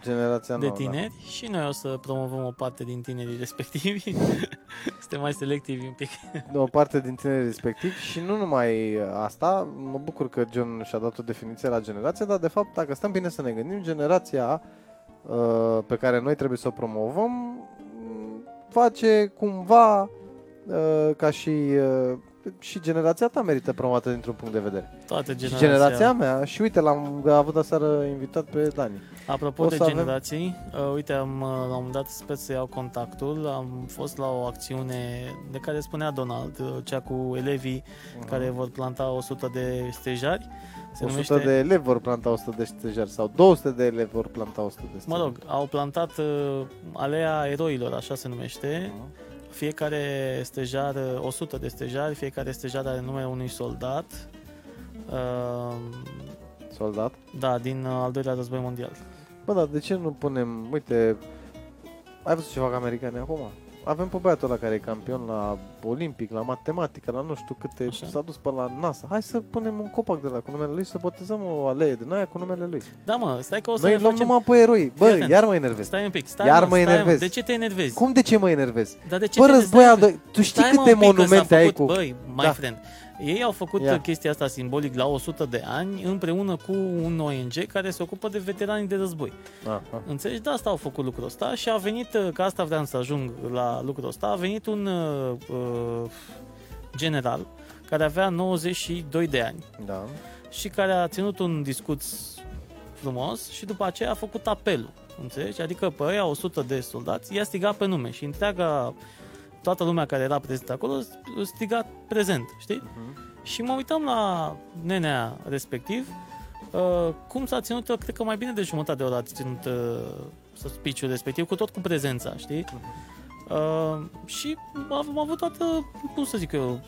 Generația de nouă, da. tineri și noi o să promovăm o parte din tinerii respectivi. Suntem mai selectivi un pic. Da. O parte din tineri respectiv și nu numai asta, mă bucur că John și-a dat o definiție la generație, dar de fapt, dacă stăm bine să ne gândim, generația uh, pe care noi trebuie să o promovăm m, face cumva uh, ca și uh, și generația ta merită promovată dintr-un punct de vedere. Toată Și generația. generația mea, și uite, l-am avut aseară invitat pe Dani. Apropo O de să avem- generații, uh, uite, am, uh, la un moment dat sper să iau contactul, am fost la o acțiune de care spunea Donald, uh, cea cu elevii care vor planta 100 de stejari. Se 100 numește, de elevi vor planta 100 de stejari sau 200 de elevi vor planta 100 de mă stejari. rog, au plantat uh, alea eroilor, așa se numește. Mhm. Fiecare stejar, uh, 100 de stejari, fiecare stejar are numele unui soldat. Uh, Soldat. da, din uh, al doilea război mondial. Bă, dar de ce nu punem, uite, ai văzut ce fac americanii acum? Avem pe băiatul ăla care e campion la olimpic, la matematică, la nu știu câte, Așa. s-a dus pe la NASA. Hai să punem un copac de la cu numele lui, să botezăm o alee din aia cu numele lui. Da, mă, stai că o să Noi ne luăm facem... numai pe eroi. Bă, Fii atent. iar mă enervez. Stai un pic, stai Iar mă, mă stai, enervez. De ce te enervezi? Cum de ce mă enervez? Dar de ce Bă, te război al enervezi? doi... Tu știi Stai, mă, câte un pic, că s-a monumente ai făcut, cu... Băi, my Da. friend, Ei au făcut Ia. chestia asta simbolic la 100 de ani împreună cu un ONG care se ocupă de veteranii de război. Ah, ah. Înțelegi? De asta au făcut lucrul ăsta și a venit, uh, că asta vreau să ajung la lucrul ăsta, a venit un uh, uh, general care avea 92 de ani Da. și care a ținut un discurs frumos și după aceea a făcut apelul. Înțelegi? Adică pe aia 100 de soldați i-a strigat pe nume și întreaga toată lumea care era prezentă acolo striga prezent, știi? Mhm. Și mă uitam la nenea respectiv uh, cum s-a ținut, uh, cred că mai bine de jumătate de oră a ținut uh, să speech respectiv, cu tot cu prezența, știi? Uh, și am, am avut toată, cum să zic eu,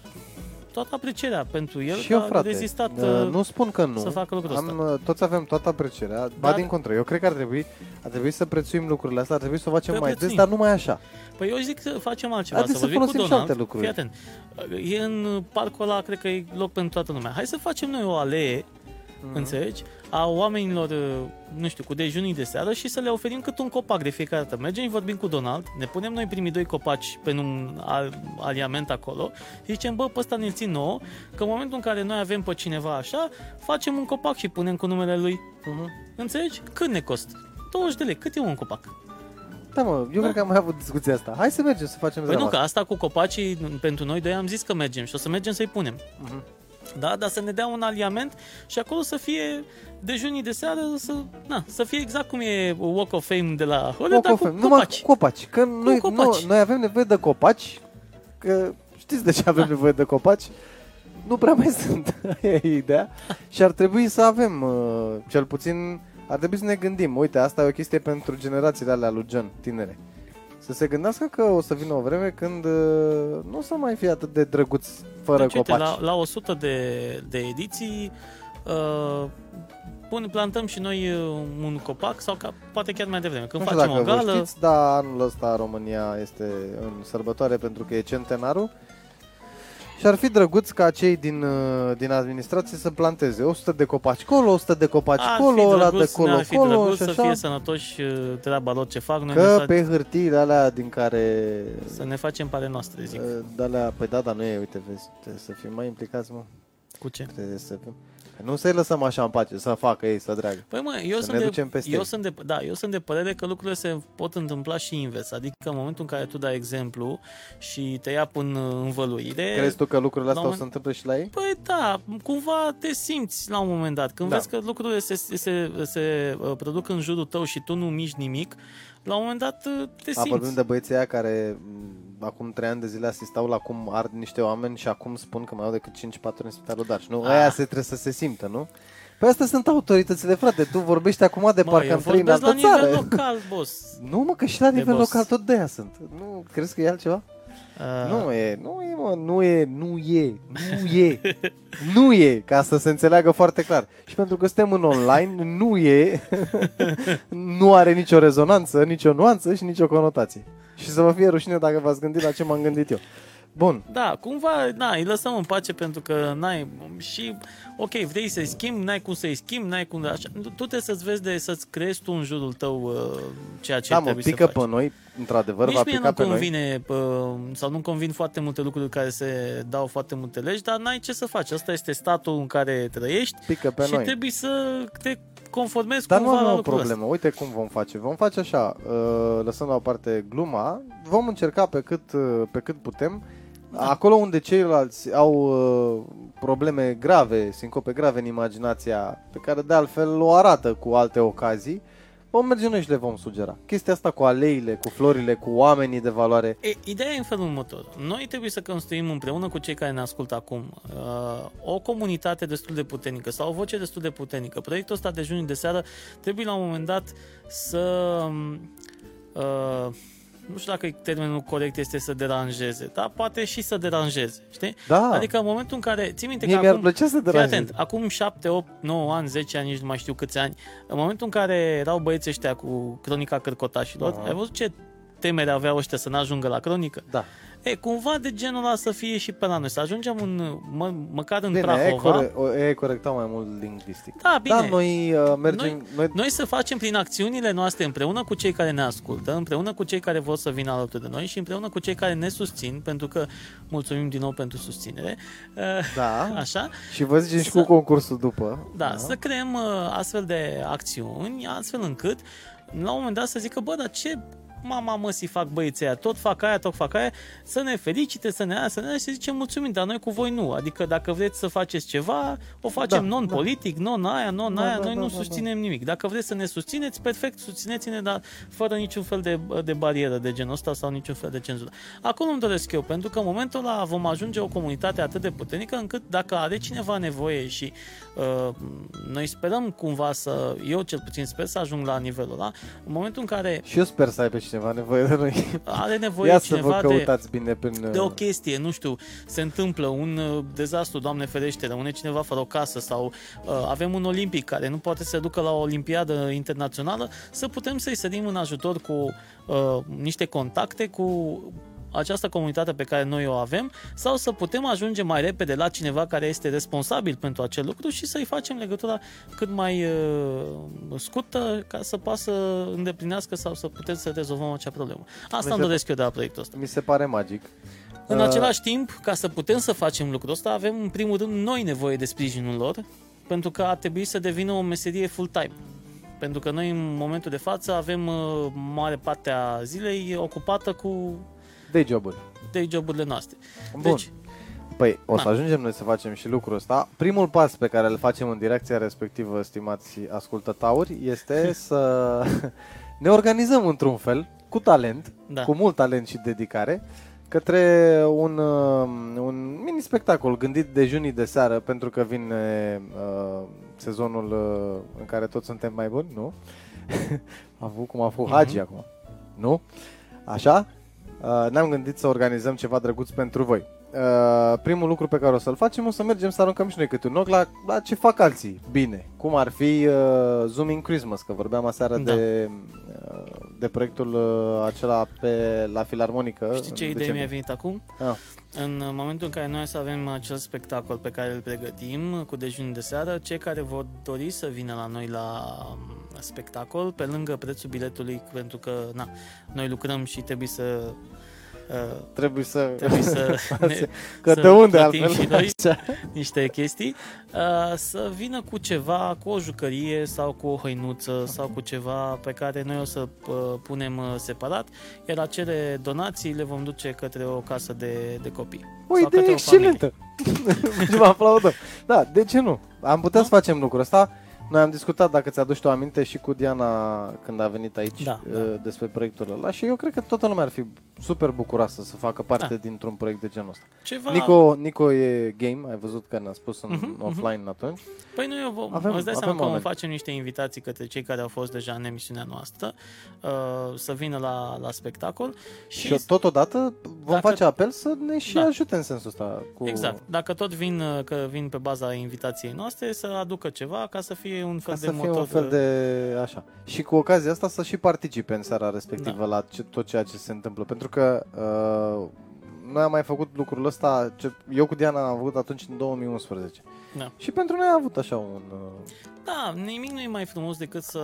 toată aprecierea pentru el și că eu, a frate, rezistat uh, uh, nu spun că nu. să facă lucrul ăsta. Am, uh, toți avem toată aprecierea, ba Dar- din contră. Eu cred că ar trebui, ar trebui să prețuim lucrurile astea, ar trebui să o facem Păi mai des, prețuim. dar nu mai așa. Păi eu zic să facem altceva, Haideți să să vorbim cu folosim și Donald. alte lucruri. Fii atent. E în parcul ăla, cred că e loc pentru toată lumea. Hai să facem noi o alee, Mhm. înțelegi, a oamenilor, uh, nu știu, cu dejunii de seară și să le oferim cât un copac de fiecare dată. Mergem și vorbim cu Donald, ne punem noi primii doi copaci pe un al- aliament acolo și zicem, bă, pe ăsta ne țin nouă, că în momentul în care noi avem pe cineva așa, facem un copac și punem cu numele lui. Mhm. Înțelegi? Cât ne costă? 20 de lei. Cât e un copac? Da, mă, eu cred că am mai avut discuția asta. Hai să mergem să facem Păi nu, treaba că asta cu copacii, pentru noi doi am zis că mergem și o să mergem să-i punem. Mhm. Da, dar să ne dea un aliament și acolo să fie dejunii de seară, să, na, să fie exact cum e Walk of Fame de la Hollywood, Walk dar of cu Fame. Numai copaci. copaci. Că noi, copaci. Nu, noi avem nevoie de copaci, că știți de ce avem nevoie de copaci? Nu prea mai sunt, aia e ideea. Și ar trebui să avem, uh, cel puțin, ar trebui să ne gândim. Uite, asta e o chestie pentru generațiile alea lui John, tinere. Să se gândească că o să vină o vreme când uh, nu o să mai fie atât de drăguț fără Deci, uite, copaci. la, la 100 de, de ediții uh, pun, plantăm și noi uh, un copac sau ca, poate chiar mai devreme. Când nu știu facem dacă o vă gală, știți, dar anul ăsta România este în sărbătoare pentru că e centenarul. Și ar fi drăguț ca cei din, uh, din administrație să planteze 100 de copaci colo, 100 de copaci ar colo, fi ăla de drăguț, colo, ne-ar fi colo drăguț și să așa. fie sănătoși uh, treaba lor ce fac, noi Că ne pe hârtiile alea din care... să ne facem pare noastre, zic. uh, De alea, păi da, dar nu e, uite, vezi, trebuie să fim mai implicați, mă. Cu ce? Trebuie să fim... Nu să-i lăsăm așa în pace, să facă ei, să dreagă. Păi mă, eu Să sunt, ne de, ducem peste eu, ei. sunt de, da, eu sunt de părere că lucrurile se pot întâmpla și invers. Adică în momentul în care tu dai exemplu și te ia până în învăluire... Crezi tu că lucrurile la astea o un să întâmple și la ei? Păi da, cumva te simți la un moment dat. Când Da. vezi că lucrurile se, se, se, se uh, produc în jurul tău și tu nu miști nimic, la un moment dat uh, te A, vorbim simți. de băieții aia care m, acum 3 ani de zile asistau la cum ard niște oameni și acum spun că mai au decât 5-4 în spitalul Darș. Nu, Ah. aia se trebuie să se simtă, nu? Păi astea sunt autoritățile, frate. Tu vorbești acum de Mă, parcă eu am trăit în vorbesc la altă nivel țară. local, boss. Nu, mă, că și la De nivel boss. local tot de aia sunt. Nu, crezi că e altceva? Uh, Nu e, nu e, mă, nu e, nu e, nu e, nu e, ca să se înțeleagă foarte clar. Și pentru că suntem în online, nu e, nu are nicio rezonanță, nicio nuanță și nicio conotație. Și să vă fie rușine dacă v-ați gândit la ce m-am gândit eu. Bun, Da, cumva, da, îi lăsăm în pace pentru că n-ai și, ok, vrei să-i schimbi, n-ai cum să-i schimbi, n-ai cum, așa, tu trebuie să-ți vezi de, să-ți creezi tu în jurul tău uh, ceea ce da, mă, trebuie pică să faci. pe noi, într-adevăr, Nici va mie pica nu pe noi. convine uh, sau nu convin foarte multe lucruri care se dau foarte multe legi, dar n-ai ce să faci. Asta este statul în care trăiești Pică pe și noi. trebuie să te conformezi Dar nu cumva la avem o lucrul problemă. Uite cum vom face. Vom face așa, uh, lăsând la o parte gluma, vom încerca pe cât, uh, pe cât putem. Da. Acolo unde ceilalți au uh, probleme grave, sincope grave în imaginația, pe care de altfel o arată cu alte ocazii, vom merge noi și le vom sugera. Chestia asta cu aleile, cu florile, cu oamenii de valoare. E, ideea e în felul următor. Noi trebuie să construim împreună cu cei care ne ascultă acum uh, o comunitate destul de puternică sau o voce destul de puternică. Proiectul ăsta de juni de seară trebuie la un moment dat să... Uh, nu știu dacă termenul corect este să deranjeze, dar poate și să deranjeze, știi? Da, Adică în momentul în care, ții minte mie că mi-ar acum, plăcea să Fii deranjez. atent, acum 7, 8, 9 ani, 10 ani, nici nu mai știu câți ani, în momentul în care erau băieții ăștia cu cronica cărcotașilor, Aha. ai văzut ce temere aveau ăștia să n-ajungă la cronică. Da. E, cumva de genul ăla să fie și pe la noi, să ajungem în, mă, măcar în Bine, Prahova. e, core- o- e corectat mai mult lingvistic. Da, bine. Da, noi uh, mergem... Noi, Noi să facem prin acțiunile noastre împreună cu cei care ne ascultă, împreună cu cei care vor să vină alături de noi și împreună cu cei care ne susțin, pentru că mulțumim din nou pentru susținere. Uh, Da. Așa? Și vă zicem și Să- cu concursul după. Da, să creăm uh, astfel de acțiuni, astfel încât la un moment dat să zică, bă, dar ce mama măsii fac băieții aia, tot fac aia, tot fac aia, să ne felicite, să ne aia, să ne aia și să zicem mulțumim, dar noi cu voi nu. Adică dacă vreți să faceți ceva, o facem Da, non-politic, non-aia, non-aia, Da, da, noi da, nu da, susținem nimic. Dacă vreți să ne susțineți, perfect, susțineți-ne, dar fără niciun fel de, de barieră de genul ăsta sau niciun fel de cenzură. Acolo îmi doresc eu, pentru că în momentul ăla vom ajunge o comunitate atât de puternică încât dacă are cineva nevoie și uh, noi sperăm cumva să, eu cel puțin sper să ajung la nivelul ăla, în momentul în care Și eu sper să aibă cineva nevoie de noi. are nevoie Ia să cineva vă de, căutați bine prin... de o uh, chestie, nu știu, se întâmplă un uh, dezastru, Doamne ferește, rămâne cineva fără o casă sau uh, avem un olimpic care nu poate să se ducă la o olimpiadă internațională, să putem să-i sărim în ajutor cu uh, niște contacte, cu această comunitate pe care noi o avem sau să putem ajunge mai repede la cineva care este responsabil pentru acel lucru și să-i facem legătura cât mai uh, scurtă ca să poată să îndeplinească sau să putem să rezolvăm acea problemă. Asta Mi îmi se- doresc eu de la proiectul ăsta. Mi se pare magic. În Uh, același timp, ca să putem să facem lucrul ăsta, avem în primul rând noi nevoie de sprijinul lor, pentru că ar trebui să devină o meserie full-time. Pentru că noi în momentul de față avem uh, mare parte a zilei ocupată cu Day job-uri. day joburile noastre. Bun. Deci, Păi, o să Da. ajungem noi să facem și lucrul ăsta. Primul pas pe care îl facem în direcția respectivă, stimați ascultătauri, este să ne organizăm într-un fel, cu talent, Da. cu mult talent și dedicare, către un, uh, un mini-spectacol gândit de junii de seară, pentru că vine uh, sezonul uh, în care toți suntem mai buni, nu? a avut cum a fost Hagi acum, nu? Așa? Uh, ne-am gândit să organizăm ceva drăguț pentru voi. Uh, primul lucru pe care o să-l facem o să mergem să aruncăm și noi câte un ochi la, la ce fac alții bine. Cum ar fi uh, Zooming Christmas, că vorbeam aseară Da. de, uh, de proiectul uh, acela pe, la Filarmonică. știi ce în idee decembrie. mi-a venit acum? Ah. În momentul în care noi să avem acel spectacol pe care îl pregătim cu dejun de seară, cei care vor dori să vină la noi la um, spectacol, pe lângă prețul biletului, pentru că na, noi lucrăm și trebuie să uh, Trebuie să... trebuie să ne, Că să de unde plătim altfel? și noi Așa. niște chestii, uh, să vină cu ceva, cu o jucărie sau cu o hăinuță sau cu ceva pe care noi o să uh, punem uh, separat, iar acele donații le vom duce către o casă de, de copii. O sau idee către o familie. excelentă. Și vă aplaudăm. Da, de ce nu? Am putea Nu? să facem lucrul ăsta. Noi am discutat, dacă ți-aduci tu aminte, și cu Diana când a venit aici Da, uh, da. despre proiectul ăla și eu cred că toată lumea ar fi super bucuroasă să facă parte Da. dintr-un proiect de genul ăsta. Ceva... Nico, Nico e game, ai văzut că ne-a spus în Mhm, mhm. offline atunci. Păi noi vom, Avem- îți dai avem seama că vom oameni. face niște invitații către cei care au fost deja în emisiunea noastră uh, să vină la, la spectacol și, Și totodată vom Dacă- face apel să ne și Da. ajute în sensul ăsta. Cu... Exact. Dacă tot vin, uh, că vin pe baza invitației noastre, să aducă ceva ca să fie un fel Ca de să fie motor. un fel de așa. Și cu ocazia asta să și participe în seara respectivă Da. la ce, tot ceea ce se întâmplă. Pentru că uh, noi am mai făcut lucrul ăsta, ce, eu cu Diana am făcut atunci în 2011. Da. Și pentru noi a avut așa un... Uh, Da, nimic nu e mai frumos decât să,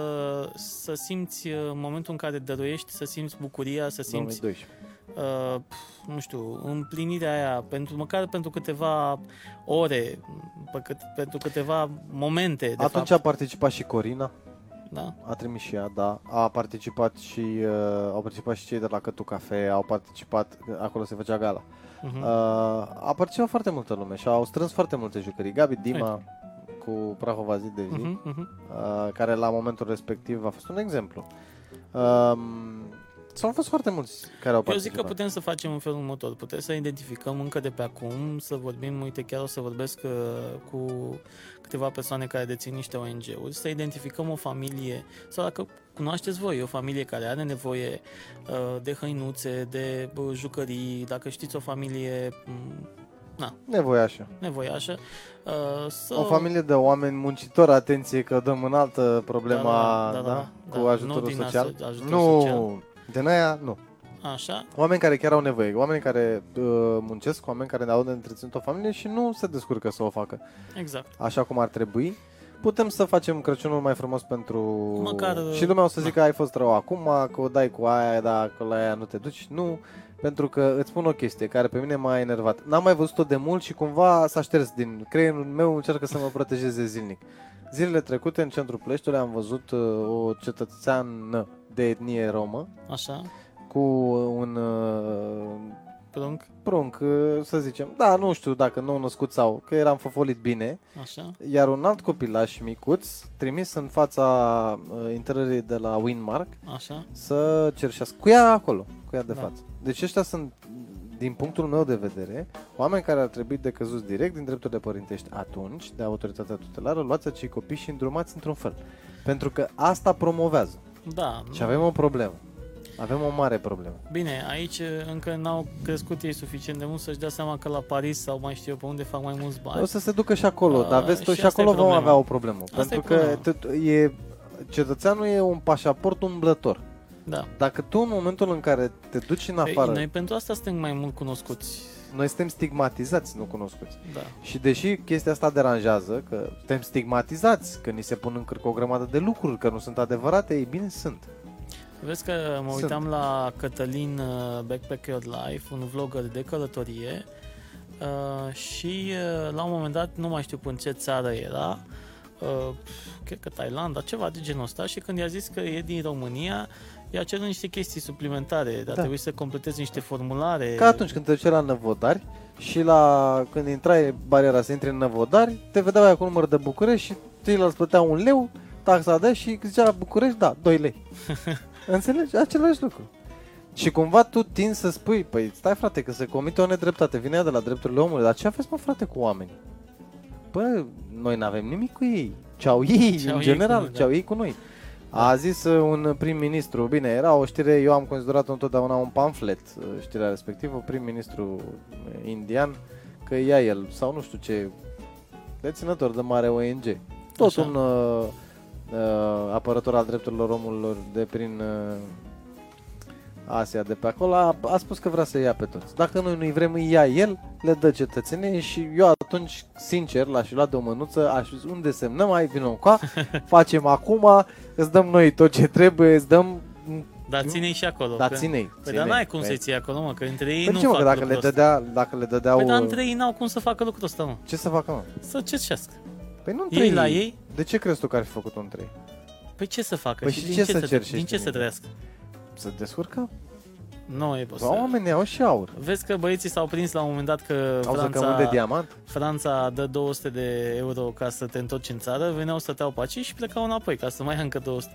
să simți uh, în momentul în care dăruiești, să simți bucuria, să simți 2012. Uh, nu știu, împlinirea aia, pentru, măcar pentru câteva ore, pe cât, pentru câteva momente, de Atunci fapt. a participat și Corina, Da? a trimis și ea, da. A participat și, uh, au participat și cei de la Cătu Cafe, au participat, acolo se făcea gala. Uh-huh. Uh, a participat foarte multă lume și au strâns foarte multe jucării. Gabi Dima cu Prahova zi de zi. Uh-huh, uh-huh. uh, care la momentul respectiv a fost un exemplu. Um, s-au fost foarte mulți care au Eu zic participat. că putem să facem în felul următor. Putem să identificăm încă de pe acum, să vorbim, uite, chiar o să vorbesc uh, cu câteva persoane care dețin niște ONG-uri, să identificăm o familie, sau dacă cunoașteți voi, o familie care are nevoie uh, de hăinuțe, de uh, jucării, dacă știți o familie m, na, Nevoiașă. nevoiașă, uh, să... O familie de oameni muncitori, atenție că dăm în altă problema Da, da, da, da, da, cu da. ajutorul Nu din social. aso- ajutor nu, social. Din aia nu. Așa, Oameni care chiar au nevoie, oameni care uh, muncesc, oameni care au de întreținut o familie și nu se descurcă să o facă exact. așa cum ar trebui. Putem să facem Crăciunul mai frumos pentru... Măcar, și lumea o să da. zică că ai fost rău acum, că o dai cu aia, dar că la aia nu te duci. Nu, pentru că îți spun o chestie care pe mine m-a enervat. N-am mai văzut-o de mult și cumva s-a șters din creierul meu, încearcă să mă protejeze zilnic. Zilele trecute în centrul Pleștului am văzut uh, o cetățeană de etnie romă Așa, cu un uh, prunc, prunc, uh, să zicem. Da, nu știu dacă nou născut sau că eram făfolit bine. așa, Iar un alt copilaș micuț, trimis în fața uh, intrării de la Winmark, așa, să cerșească cu ea acolo, cu ea de Da. față. Deci ăștia sunt, din punctul meu de vedere, oameni care ar trebui decăzuți direct din drepturile părintești atunci, de autoritatea tutelară, luați acei copii și îndrumați într-un fel. Pentru că asta promovează. da. Și avem o problemă. Avem o mare problemă. Bine, aici încă n-au crescut ei suficient de mult să-și dea seama că la Paris sau mai știu eu pe unde fac mai mulți bani. O să se ducă și acolo, A, dar vezi tu, și și asta e acolo vom problema. avea o problemă. Asta pentru e că problema. tot- e, cetățeanul e un pașaport umblător. Da. Dacă tu în momentul în care te duci în Păi, afară, noi pentru asta suntem mai mult cunoscuți. noi suntem stigmatizați, nu cunoscuți. Da. Și deși chestia asta deranjează, că suntem stigmatizați, că ni se pun în cârcă o grămadă de lucruri, că nu sunt adevărate, ei bine sunt. Vezi că mă Sunt. uitam la Cătălin uh, Backpacker Life, un vlogger de călătorie uh, și uh, la un moment dat, nu mai știu în ce țară era, uh, cred că Thailanda, ceva de genul ăsta și când i-a zis că e din România, i-a cerut niște chestii suplimentare, dar Da. trebuie să completezi niște formulare. Ca atunci când te duceai la Năvodari și la, când intrai bariera să intri în Năvodari, te vedeau aia cu număr de București și ceilalți plăteau un leu, taxa de și zicea la București, da, 2 lei. Înțelegi? Același lucru. Și cumva tu tin să spui, păi stai frate că se comite o nedreptate, vine ea de la drepturile omului, dar ce aveți mă frate cu oamenii? Bă, noi n-avem nimic cu ei. Ce au ei, Ce au în ei general, cu noi, ce au ei cu noi. A zis uh, un prim-ministru, bine, era o știre, eu am considerat întotdeauna un pamflet, uh, știrea respectivă, prim-ministru uh, indian, că ia el, sau nu știu ce, deținător de mare ONG. Tot Așa. un uh, uh, apărător al drepturilor omului de prin uh, Asia, de pe acolo, a, a spus că vrea să ia pe toți. Dacă noi nu-i vrem, îi ia el, le dă cetățenie și eu atunci, sincer, l-aș fi luat de o mânuță, aș fi zis, unde semnăm, ai vină încoa, facem acum, îți dăm noi tot ce trebuie, îți dăm... Dar ține și acolo. Da, că- ține-i. Păi ține-i. dar n-ai cum Păi- să-i ții acolo, mă, că între ei Păi nu ce, mă, fac că dacă le, lucrul ăsta. dădea, dacă le dădeau... Păi dar între ei n-au cum să facă lucrul ăsta, mă. Ce să facă, mă? Să cercească. Păi nu între Ei la ei, De ce crezi tu că ar fi făcut între ei? păi ce să facă? Păi și și din ce ce, să să, cerșești din ce în să ei? trăiască? Să descurcă? Nu e Bă, posibil. oamenii au și aur. Vezi că băieții s-au prins la un moment dat că Au zăcământ de Franța, diamant? Franța dă 200 de euro ca să te întorci în țară, veneau să te iau pe aici și plecau înapoi ca să mai ia încă 200.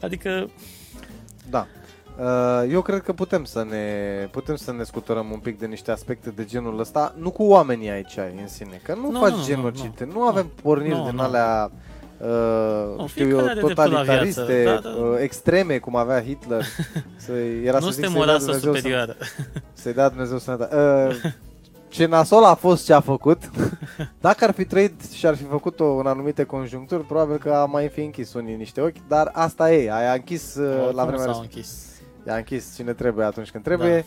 Adică, Da. Uh, Eu cred că putem să ne putem să ne scuturăm un pic de niște aspecte de genul ăsta, nu cu oamenii aici în sine, că nu, Nu, faci nu, nu, genocide, nu, nu. avem porniri Nu, din nu. alea uh, Nu, știu eu, fiecare are dreptul la totalitariste, viață, da, da. uh, extreme, cum avea Hitler. Să, era nu să zic suntem să-i o dea rasă Dumnezeu să- superioară. Să-i dea Dumnezeu sănătate. Uh, ce nasol a fost ce a făcut, dacă ar fi trăit și ar fi făcut-o în anumite conjuncturi, probabil că a mai fi închis unii niște ochi, dar asta e, aia a închis uh, la Oricum vremea s-au respectivă. închis. I-a închis cine trebuie atunci când trebuie. Da.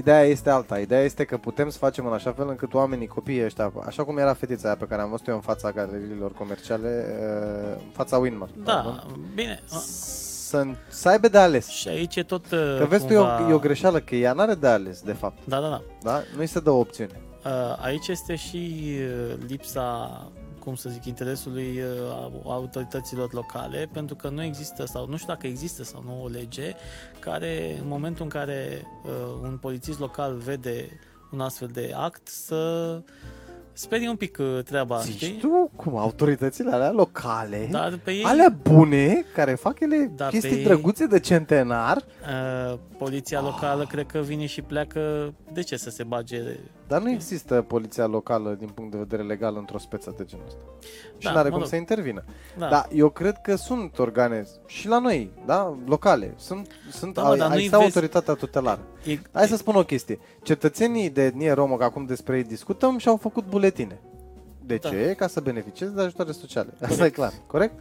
Ideea este alta. Ideea este că putem să facem în așa fel încât oamenii, copiii ăștia, așa cum era fetița aia pe care am văzut eu în fața galeriilor comerciale, uh, în fața Winmar. Da, bine. Să, să aibă de ales. Și aici e tot Că vezi tu, e cumva... o, e o greșeală, că ea n-are de ales, de fapt. Da, da, da. Da? Nu-i se dă o opțiune. Uh, Aici este și uh, lipsa, cum să zic, interesului uh, autorităților locale, pentru că nu există, sau nu știu dacă există sau nu o lege, care în momentul în care uh, un polițist local vede un astfel de act, să sperie un pic uh, treaba, Zici știi? tu cum autoritățile alea locale, Dar pe ei, alea bune, care fac ele Da, chestii pe ei- drăguțe de centenar, uh, poliția locală cred că vine și pleacă, de ce să se bage dar nu există poliția locală din punct de vedere legal într-o speță de genul ăsta. Și Da, nu are mă cum rog. să intervină. Da. Da, eu cred că sunt organe și la noi, da, locale. Sunt, sunt Da, mă, dar a, nu-i există vezi- autoritatea tutelară. E, Hai să spun o chestie. Cetățenii de etnie romă, că acum despre ei discutăm, și-au făcut buletine. De Da. ce? Ca să beneficieze de ajutoare sociale. Asta Corect. e clar, corect?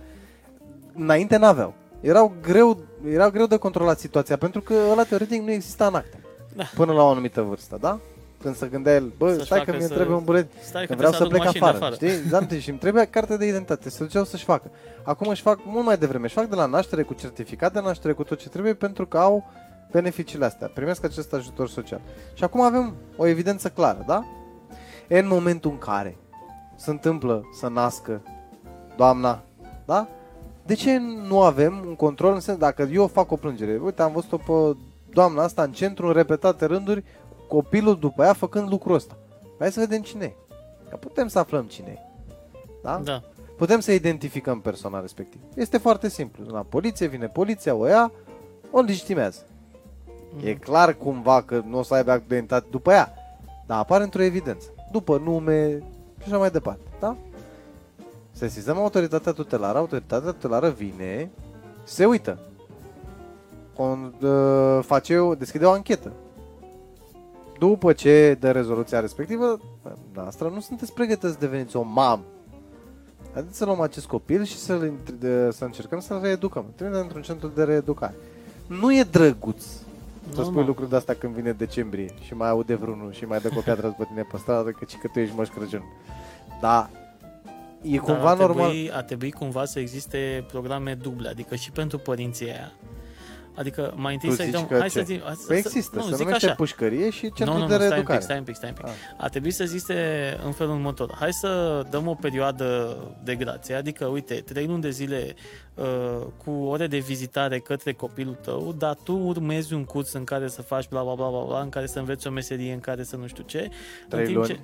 Înainte n-aveau. Erau greu, erau greu de controlat situația, pentru că ăla teoretic nu exista în acte. Da. până la o anumită vârstă, da? Când se gândea el, bă, Să-și stai că facă mi-e să- trebuie un bulet, Stai că că vreau să trebuie plec aduc mașini afară, de afară. știi? Da, și îmi trebuie carte de identitate, se duceau să-și facă. Acum își fac mult mai devreme, își fac de la naștere cu certificat de naștere, cu tot ce trebuie, pentru că au beneficiile astea, primesc acest ajutor social. Și acum avem o evidență clară, da? În momentul în care se întâmplă să nască doamna, da? De ce nu avem un control în sens, dacă eu fac o plângere, uite, am văzut-o pe doamna asta în centru, în repetate rânduri, cu copilul după ea făcând lucrul ăsta. Hai să vedem cine e. Că putem să aflăm cine e. Da? Da. Putem să identificăm persoana respectivă. Este foarte simplu. La poliție vine poliția, o ia, o legitimează. E clar cumva că nu o să aibă act de identitate după ea, dar apare într-o evidență. După nume și așa mai departe. Da? Sesizăm autoritatea tutelară, autoritatea tutelară vine, se uită, con, uh, face o, deschide o anchetă. După ce dă rezoluția respectivă, noastră nu sunteți pregătiți să deveniți o mamă. Haideți să luăm acest copil și să, să încercăm să-l reeducăm. Trimitem într-un centru de reeducare. Nu e drăguț să Normal. spui lucruri de asta când vine decembrie și mai aude vreunul și mai dă cu o piatră după tine pe stradă că, că tu ești moș Crăciun. Dar e Dar cumva ar normal. Trebui, ar trebui cumva să existe programe duble, adică și pentru părinții aia. Adică mai întâi Tu să-i zici dăm... că Hai ce? să zic... Hai să, Păi să- există, nu, se zic numește așa. pușcărie și centru nu, nu, de nu, stai un reeducare. pic, stai un pic, stai un pic. Ah. Ar trebui să existe în felul următor. Hai să dăm o perioadă de grație, adică, uite, trei luni de zile uh, cu ore de vizitare către copilul tău, dar tu urmezi un curs în care să faci bla bla bla bla, bla în care să înveți o meserie, în care să nu știu ce. Trei în timp luni? Ce,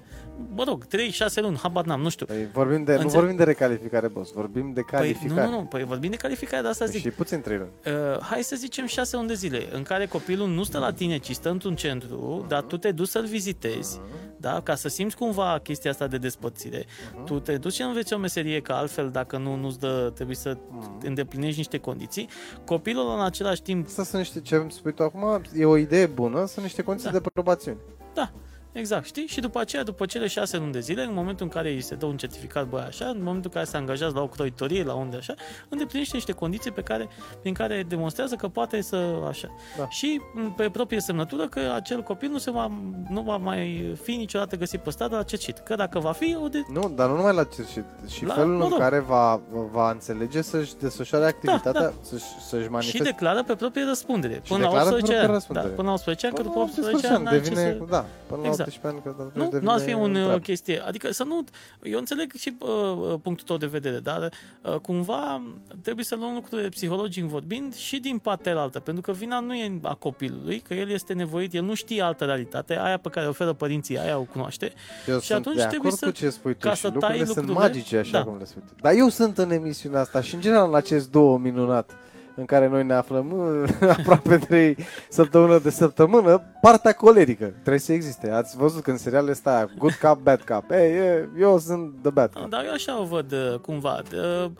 mă rog, 3-6 luni, habar n-am, nu știu. Păi vorbim de, nu Înțeleg. vorbim de recalificare, boss, vorbim de Păi, calificare. nu, nu, nu, păi vorbim de calificare, de asta zic. Și puțin trei luni. Uh, hai să zicem șase luni de zile în care copilul nu stă la tine, ci stă într-un centru, dar tu te duci să-l vizitezi, da? ca să simți cumva chestia asta de despărțire. Tu te duci și înveți o meserie, că altfel dacă nu, nu-ți dă, trebuie să îndeplinești niște condiții. Copilul în același timp, Asta sunt niște, ce îmi spui tu acum, e o idee bună, sunt niște condiții Da. de probațiune. da, Exact, știi? Și după aceea, după cele șase luni de zile, în momentul în care îi se dă un certificat, băi, așa, în momentul în care se angajează la o croitorie, la unde așa, îndeplinește niște condiții pe care, prin care demonstrează că poate să așa. Da. Și m, pe proprie semnătură că acel copil nu, se va, nu va mai fi niciodată găsit pe stradă la cercit. Că dacă va fi, o de... Nu, dar nu numai la cerșit, și La- felul mă în rog. care va, va înțelege să-și desfășoare activitatea, da. Să-și, să-și Și manifeste. declară pe proprie răspundere. Și Până la declară pe 18 proprie ani. răspundere. Da, până la 18 ani, că Până după la 18 18 ani n-ai ce devine, să... da, până la Exact. 18 ani că Nu, devine nu ar fi un uh, treabă. chestie. Adică să nu... Eu înțeleg și uh, uh, punctul tău de vedere, dar uh, cumva trebuie să luăm lucrurile psihologic vorbind și din partea altă, pentru că vina nu e a copilului, că el este nevoit, el nu știe altă realitate, aia pe care o oferă părinții, aia o cunoaște. Eu Și sunt atunci de trebuie acord să- cu ce spui tu ca și să tai lucrurile sunt lucrurile- magice așa Da. cum le spui tu. Dar eu sunt în emisiunea asta și în general în acest două minunat în care noi ne aflăm uh, aproape trei săptămână de săptămână, partea colerică trebuie să existe. Ați văzut că în serialele astea, good cop, bad cop. Ei, e, eu sunt the bad cop. Dar eu așa o văd uh, cumva. Uh,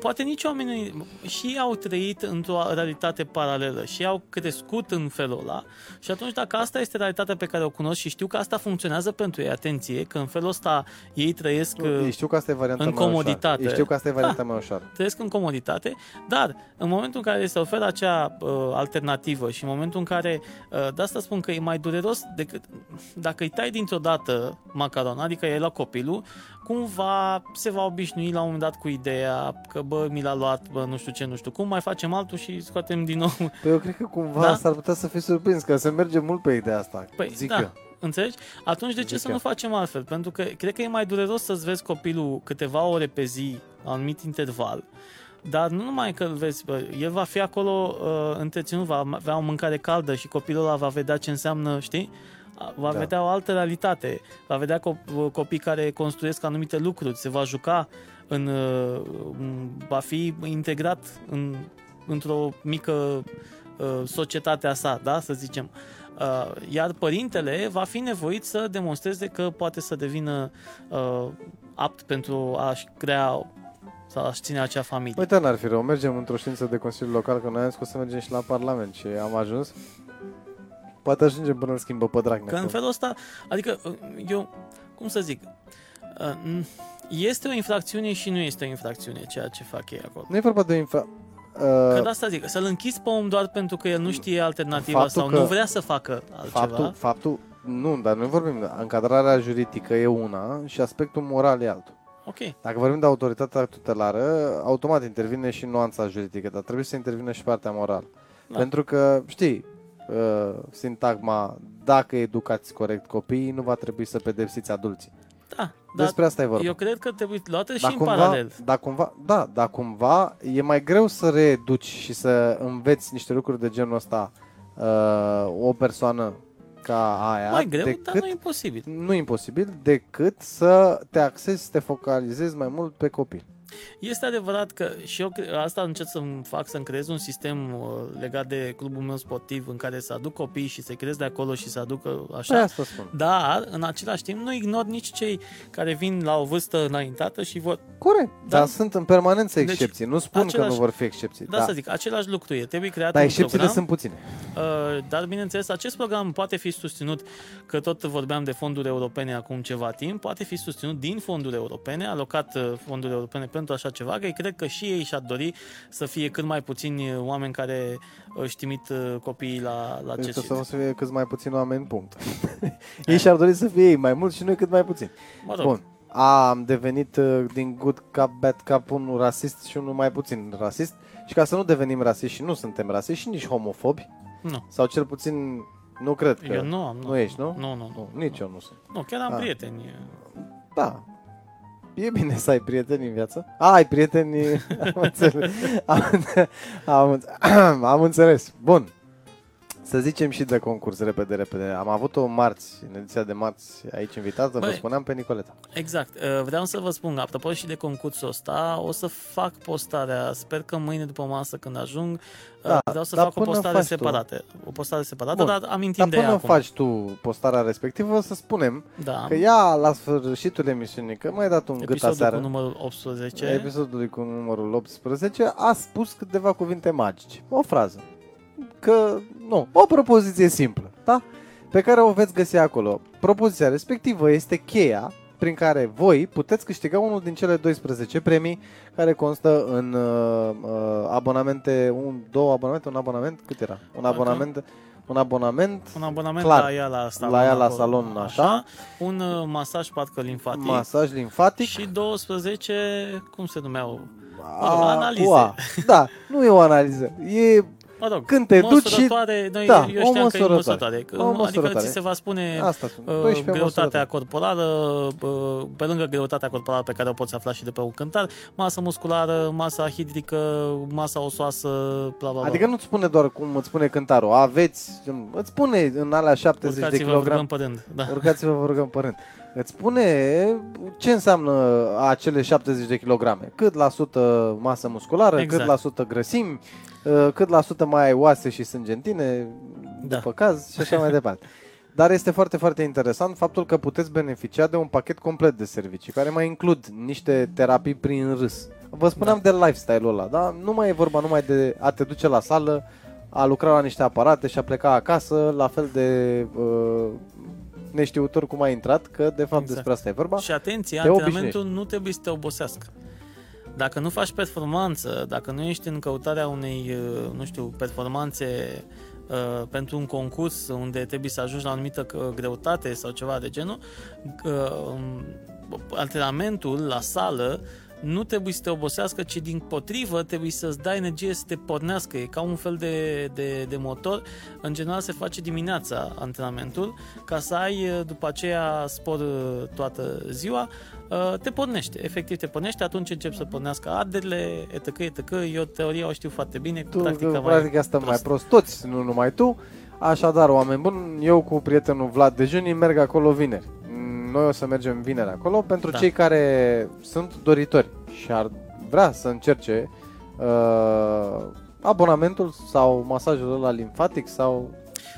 Poate nici oamenii și ei au trăit într-o realitate paralelă și au crescut în felul ăla și atunci dacă asta este realitatea pe care o cunosc și știu că asta funcționează pentru ei, atenție, că în felul ăsta ei trăiesc Nu, uh, Ei știu că asta e varianta în mai ușoară. comoditate. Ei știu că asta e varianta mai ușoară. trăiesc în comoditate, dar în momentul în care se oferă acea uh, alternativă și în momentul în care, uh, de asta spun că e mai dureros decât dacă îi tai dintr-o dată macarona, adică e la copilul, cumva se va obișnui la un moment dat cu ideea că bă, mi l-a luat, bă, nu știu ce, nu știu cum, mai facem altul și scoatem din nou. Păi eu cred că cumva Da? s-ar putea să fii surprins, că se merge mult pe ideea asta, Păi, zic da. eu. Înțelegi? Atunci de ce Zic să eu. nu facem altfel? Pentru că cred că e mai dureros să-ți vezi copilul câteva ore pe zi, la un anumit interval, dar nu numai că îl vezi, bă, el va fi acolo uh, întreținut, va avea o mâncare caldă și copilul ăla va vedea ce înseamnă, știi? A- Va Da. vedea o altă realitate, va vedea co- copii care construiesc anumite lucruri, se va juca, în, uh, în- va fi integrat în, într-o mică uh, societate a sa, da, să zicem. Uh, iar părintele va fi nevoit să demonstreze că poate să devină uh, apt pentru a-și crea sau a-și ține acea familie. Uite, n-ar fi rău, mergem într-o ședință de Consiliu Local, că noi am spus să mergem și la Parlament și am ajuns. Poate ajungem până îl schimbă pe Dragnea. Că în felul ăsta, adică uh, eu, cum să zic, uh, este o infracțiune și nu este o infracțiune ceea ce fac ei acolo. Nu e vorba de o infra... Că uh, de asta zic, să-l închizi pe om doar pentru că el nu știe alternativa Faptul sau că- nu vrea să facă altceva. faptul, faptul, nu, dar noi vorbim, de încadrarea juridică e una și aspectul moral e altul. Ok. Dacă vorbim de autoritatea tutelară, automat intervine și nuanța juridică, dar trebuie să intervine și partea morală. Da. Pentru că, știi, uh, sintagma, dacă educați corect copiii, nu va trebui să pedepsiți adulții. Da, dar Despre asta e vorba. eu cred că trebuie luată și Dar în cumva, paralel. dar cumva, da, dar cumva e mai greu să reeduci și să înveți niște lucruri de genul ăsta uh, o persoană ca aia Mai greu, decât, dar nu e imposibil. nu imposibil, decât să te axezi, să te focalizezi mai mult pe copil. Este adevărat că și eu cre- asta încerc să-mi fac, să-mi creez un sistem uh, legat de clubul meu sportiv în care să aduc copii și să-i creez de acolo și să aducă așa. Păi asta spun. Dar, în același timp, nu ignor nici cei care vin la o vârstă înaintată și vor... Corect, Da. dar sunt în permanență Deci, excepții. nu spun că același- nu vor fi excepții. Da, să zic, același lucru e. Trebuie creat dar un excepțiile program. sunt puține. Uh, Dar, bineînțeles, acest program poate fi susținut, că tot vorbeam de fonduri europene acum ceva timp, poate fi susținut din fonduri europene, alocat uh, fonduri europene pentru așa ceva, că cred că și ei și-ar dori să fie cât mai puțini uh, oameni care își trimit uh, copiii la, la Deci acest că să fie cât mai puțini oameni, punct. ei și-ar dori să fie ei mai mulți și noi cât mai puțini. Mă rog, Bun. A, am devenit uh, din good cap, bad cap unul rasist și unul mai puțin rasist. Și ca să nu devenim rasiști și nu suntem rasiști și nici homofobi, nu. sau cel puțin nu cred că... Eu nu am. Nu, nu ești, nu? Nu, nu, nu. Nu, nici eu nu sunt. Nu, chiar am Ah. prieteni. Da. E bine să ai prieteni în viață. A, ai prieteni... Am înțeles. Am, am, înțeles. am înțeles. Bun. Să zicem și de concurs, repede, repede. Am avut o marți, în ediția de marți, aici invitată, vă Băi. spuneam pe Nicoleta. Exact. Uh, Vreau să vă spun, apropo și de concursul ăsta, o să fac postarea, sper că mâine după masă când ajung, uh, Da, vreau să dar fac o până postare faci tu. separată. O postare separată, Bun. dar amintim Dar de ea până acum. faci tu postarea respectivă, să spunem Da. că ea, la sfârșitul emisiunii, că mai dat un gât Episodul aseară, cu numărul 18. episodului cu numărul 18, a spus câteva cuvinte magice. O frază. Că, nu, o propoziție simplă, da? Pe care o veți găsi acolo. Propoziția respectivă este cheia prin care voi puteți câștiga unul din cele 12 premii care constă în uh, uh, abonamente, un, două abonamente, un abonament, cât era? Un Parcă- abonament, un abonament, Un abonament Clar. la ea la salon. La ea la acolo, salon, așa. Un uh, masaj parcă limfatic. masaj limfatic, Și 12, cum se numeau? a, rog, analize. cu A. Da, nu e o analiză, e Mă rog, Când te duci și- măsurătoare, noi, da, eu o știam că e măsurătoare. măsurătoare. Că, O Adică măsurătoare. ți se va spune Asta sunt. uh, 12 greutatea măsurători. corporală, uh, pe lângă greutatea corporală pe care o poți afla și de pe un cântar, masă musculară, masa hidrică, masa osoasă, bla bla bla. Adică nu-ți spune doar cum îți spune cântarul. Aveți, îți spune în alea 70 de Urcați-vă, vă rugăm kilograme. pe rând. Da. Urcați-vă, vă rugăm pe rând. Îți spune ce înseamnă acele 70 de kilograme. Cât la sută masă musculară, Exact. cât la sută grăsimi, uh, cât la sută mai ai oase și sânge în tine, Da. după caz și așa mai departe. Dar este foarte, foarte interesant faptul că puteți beneficia de un pachet complet de servicii, care mai includ niște terapii prin râs. Vă spuneam de lifestyle-ul ăla, da? Nu mai e vorba numai de a te duce la sală, a lucra la niște aparate și a pleca acasă, la fel de uh, neștiutor cum ai intrat, că de fapt Exact. despre asta e vorba. Și atenție, Te antrenamentul nu trebuie să te obosească. Dacă nu faci performanță, dacă nu ești în căutarea unei, uh, nu știu, performanțe uh, pentru un concurs unde trebuie să ajungi la o anumită uh, greutate sau ceva de genul, uh, um, antrenamentul la sală nu trebuie să te obosească, ci din potrivă trebuie să-ți dai energie să te pornească. E ca un fel de, de, de motor. În general se face dimineața antrenamentul ca să ai uh, după aceea spor uh, toată ziua. Uh, Te pornește, efectiv te pornește, atunci încep să pornească arderile, etc, etc. Eu teoria o știu foarte bine, Tu, practica practic, mai practic asta mai prost. prost toți, nu numai tu. Așadar, oameni buni, eu cu prietenul Vlad Dejuni merg acolo vineri. Noi o să mergem vineri acolo pentru Da. cei care sunt doritori și ar vrea să încerce uh, abonamentul sau masajul ăla limfatic sau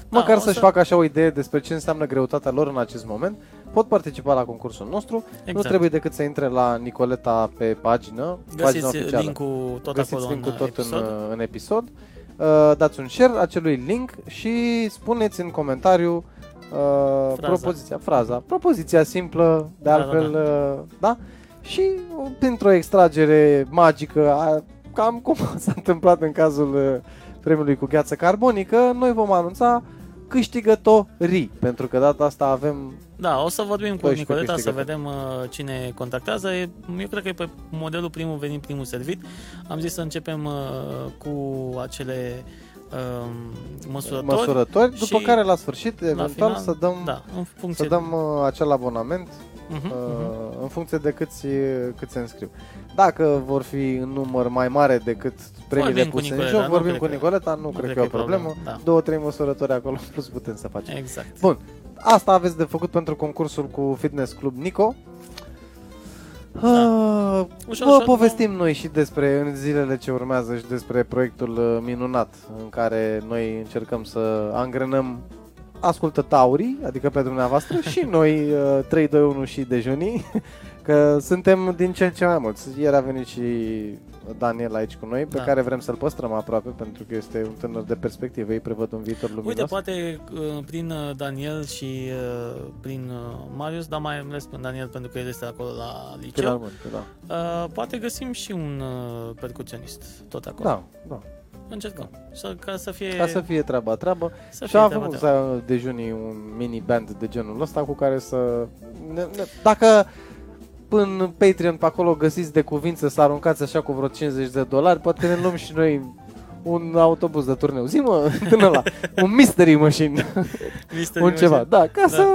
Da, măcar o să-și să- facă așa o idee despre ce înseamnă greutatea lor în acest moment. Pot participa la concursul nostru. Nu Exact. trebuie decât să intre la Nicoleta pe pagină, pagina Găsiți oficială. link-ul tot Găsiți acolo link-ul în tot episod. în, în episod. Uh, dați un share acelui link și spuneți în comentariu uh, Fraza. propoziția, fraza, propoziția simplă, de Da, altfel, da, da. Uh, da? Și uh, printr-o extragere magică, a, cam cum s-a întâmplat în cazul uh, premiului cu gheață carbonică, noi vom anunța câștigătorii, pentru că data asta avem Da, o să vorbim cu 12 Nicoleta să câștigători. vedem uh, cine contactează. E- Eu cred că e pe modelul primul venit, primul servit. Am zis să începem uh, cu acele um, măsurători. măsurători, după și care la sfârșit, La eventual, final, să dăm, da, în funcție să dăm uh, acel abonament Mhm, uh, mhm. în funcție de câți, cât se înscriu. Dacă vor fi în număr mai mare decât premiile Vorbim cu puse în Nicoleta, joc, nu vorbim cred cu că- Nicoleta, nu, cred că e o problemă. Da. Două, trei măsurători acolo în plus putem să facem. Exact. Bun, asta aveți de făcut pentru concursul cu Fitness Club Nico. Da. Ah, Ușor, Vă ușor povestim noi și despre în zilele ce urmează și despre proiectul uh, minunat în care noi încercăm să angrenăm ascultătaurii, adică pe dumneavoastră și noi uh, 3, 2, 1 și dejunii, că suntem din ce în ce mai mulți. Ieri a venit și Daniel aici cu noi, pe Da. care vrem să-l păstrăm aproape pentru că este un tânăr de perspectivă, ei prevăd un viitor luminos. Uite, poate uh, prin uh, Daniel și uh, prin uh, Marius, dar mai ales prin Daniel pentru că el este acolo la liceu, Filarmonic, da. uh, poate găsim și un uh, percuționist tot acolo. Da, da. Încercăm. Să, ca să fie, Ca să fie treaba treabă. să Și fie treaba avem treaba. să dejunii un mini band de genul ăsta cu care să... Ne, ne, dacă în Patreon pe acolo găsiți de cuvință să aruncați așa cu vreo 50 de dolari, poate ne luăm și noi un autobuz de turneu. Zi mă, până la un mystery machine, Mystery un ceva. Machine. Da, ca Da. să...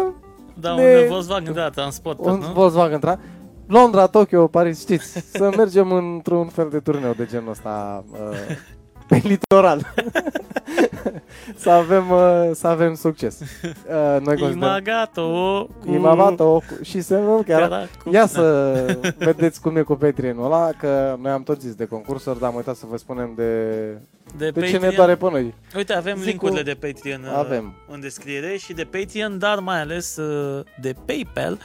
Da, ne- un Volkswagen, da, transport, Un nu? Volkswagen tra Londra, Tokyo, Paris, știți, să mergem într-un fel de turneu de genul ăsta uh, pe litoral. să avem uh, să avem succes. Uh, noi considerăm Imagato cu... Imavato și să nu chiar Cara cu... Ia să vedeți cum e cu Patreon-ul ăla, că noi am tot zis de concursuri, dar am uitat să vă spunem de, de, de ce Patreon. ne doare pe noi. Uite, avem Zic linkurile cu- de Patreon uh, Avem. în descriere și de Patreon, dar mai ales uh, de PayPal,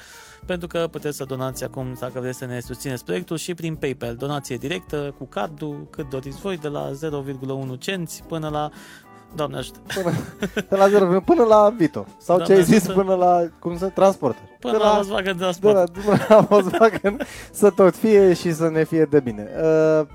pentru că puteți să donați acum, dacă vreți să ne susțineți proiectul, și prin PayPal. Donație directă cu cardul, cât doriți voi, de la 0,1 cenți până la... Doamne ajută! Până, de la zero, până la Vito. Sau Da, ce ai da, zis da. până la, cum se, transporter. Până de la, la, Volkswagen de Transport. la, până la Volkswagen să tot fie și să ne fie de bine. Uh,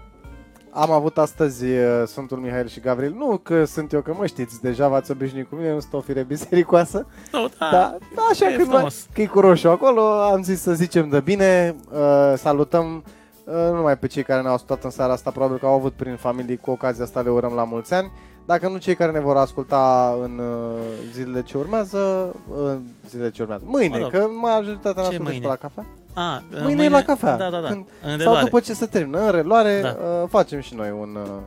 am avut astăzi uh, Sfântul Mihail și Gabriel. Nu că sunt eu, că mă știți, deja v-ați obișnuit cu mine, nu sunt o fire bisericoasă. Nu, da, Da, da așa e că, mai, frumos. că e cu roșu acolo, am zis să zicem de bine, uh, salutăm uh, nu numai pe cei care ne-au ascultat în seara asta, probabil că au avut prin familie, cu ocazia asta le urăm la mulți ani, dacă nu cei care ne vor asculta în uh, zilele ce urmează, în zilele ce urmează, mâine, Mă rog. că majoritatea Ce ne ascultă și mâine? pe la cafea. A, Mâine, e la cafea. Da, da, da. Când, în sau reluare. după ce se termină, în reluare, Da. uh, facem și noi un, uh,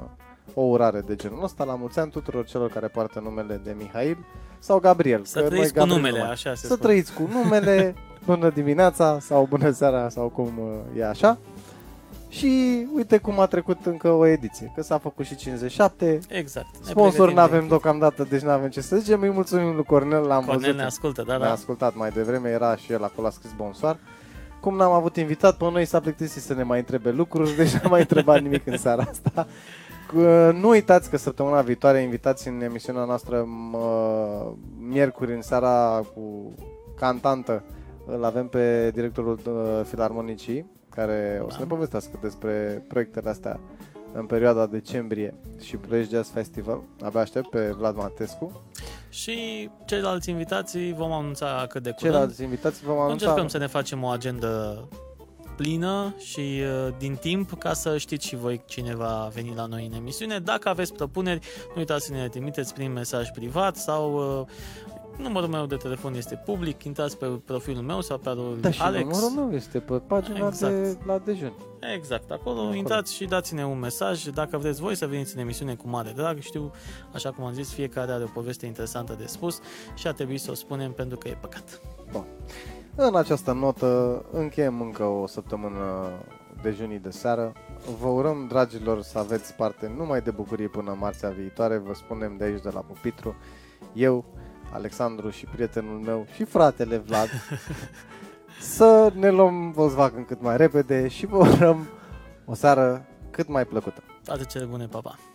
o urare de genul ăsta la mulți ani tuturor celor care poartă numele de Mihail sau Gabriel. Să că noi trăiți cu Gabriel numele, numai. așa se Să spune. trăiți cu numele, bună dimineața sau bună seara sau cum uh, e așa. Și uite cum a trecut încă o ediție, că s-a făcut și 57. Exact. Ne Sponsor pregătim nu avem de- deocamdată, deci nu avem ce să zicem. Îi mulțumim lui Cornel, l-am Cornel văzut. ne ascultă, da, Ne-a da. ascultat mai devreme, era și el acolo, a scris bonsoir. Cum n-am avut invitat, pe noi s-a plictisit să ne mai întrebe lucruri, deci n-am mai întrebat nimic în seara asta. Cu- Nu uitați că săptămâna viitoare invitați în emisiunea noastră mă, miercuri în seara cu cantantă. Îl avem pe directorul uh, Filarmonicii, care o să Da. ne povestească despre proiectele astea în perioada decembrie și Ploiești Jazz Festival. Abia aștept pe Vlad Matescu. Și ceilalți invitații vom anunța cât de curând. Ceilalți invitați vom anunța. Încercăm să ne facem o agendă plină și uh, din timp ca să știți și voi cine va veni la noi în emisiune. Dacă aveți propuneri, nu uitați să ne le trimiteți prin mesaj privat sau uh, numărul meu de telefon este public, intrați pe profilul meu sau pe al lui Da, și Alex. numărul meu este pe pagina Exact. de la dejun. Exact, acolo, Acolo. intrați și dați-ne un mesaj dacă vreți voi să veniți în emisiune cu mare drag. Știu, așa cum am zis, fiecare are o poveste interesantă de spus și a trebuit să o spunem pentru că e păcat. În această notă încheiem încă o săptămână dejunii de seară. Vă urăm, dragilor, să aveți parte numai de bucurie până marțea viitoare. Vă spunem de aici, de la Pupitru, eu, Alexandru și prietenul meu și fratele Vlad, să ne luăm Volkswagen cât mai repede și vă urăm o seară cât mai plăcută. Toate cele bune, papa! Pa.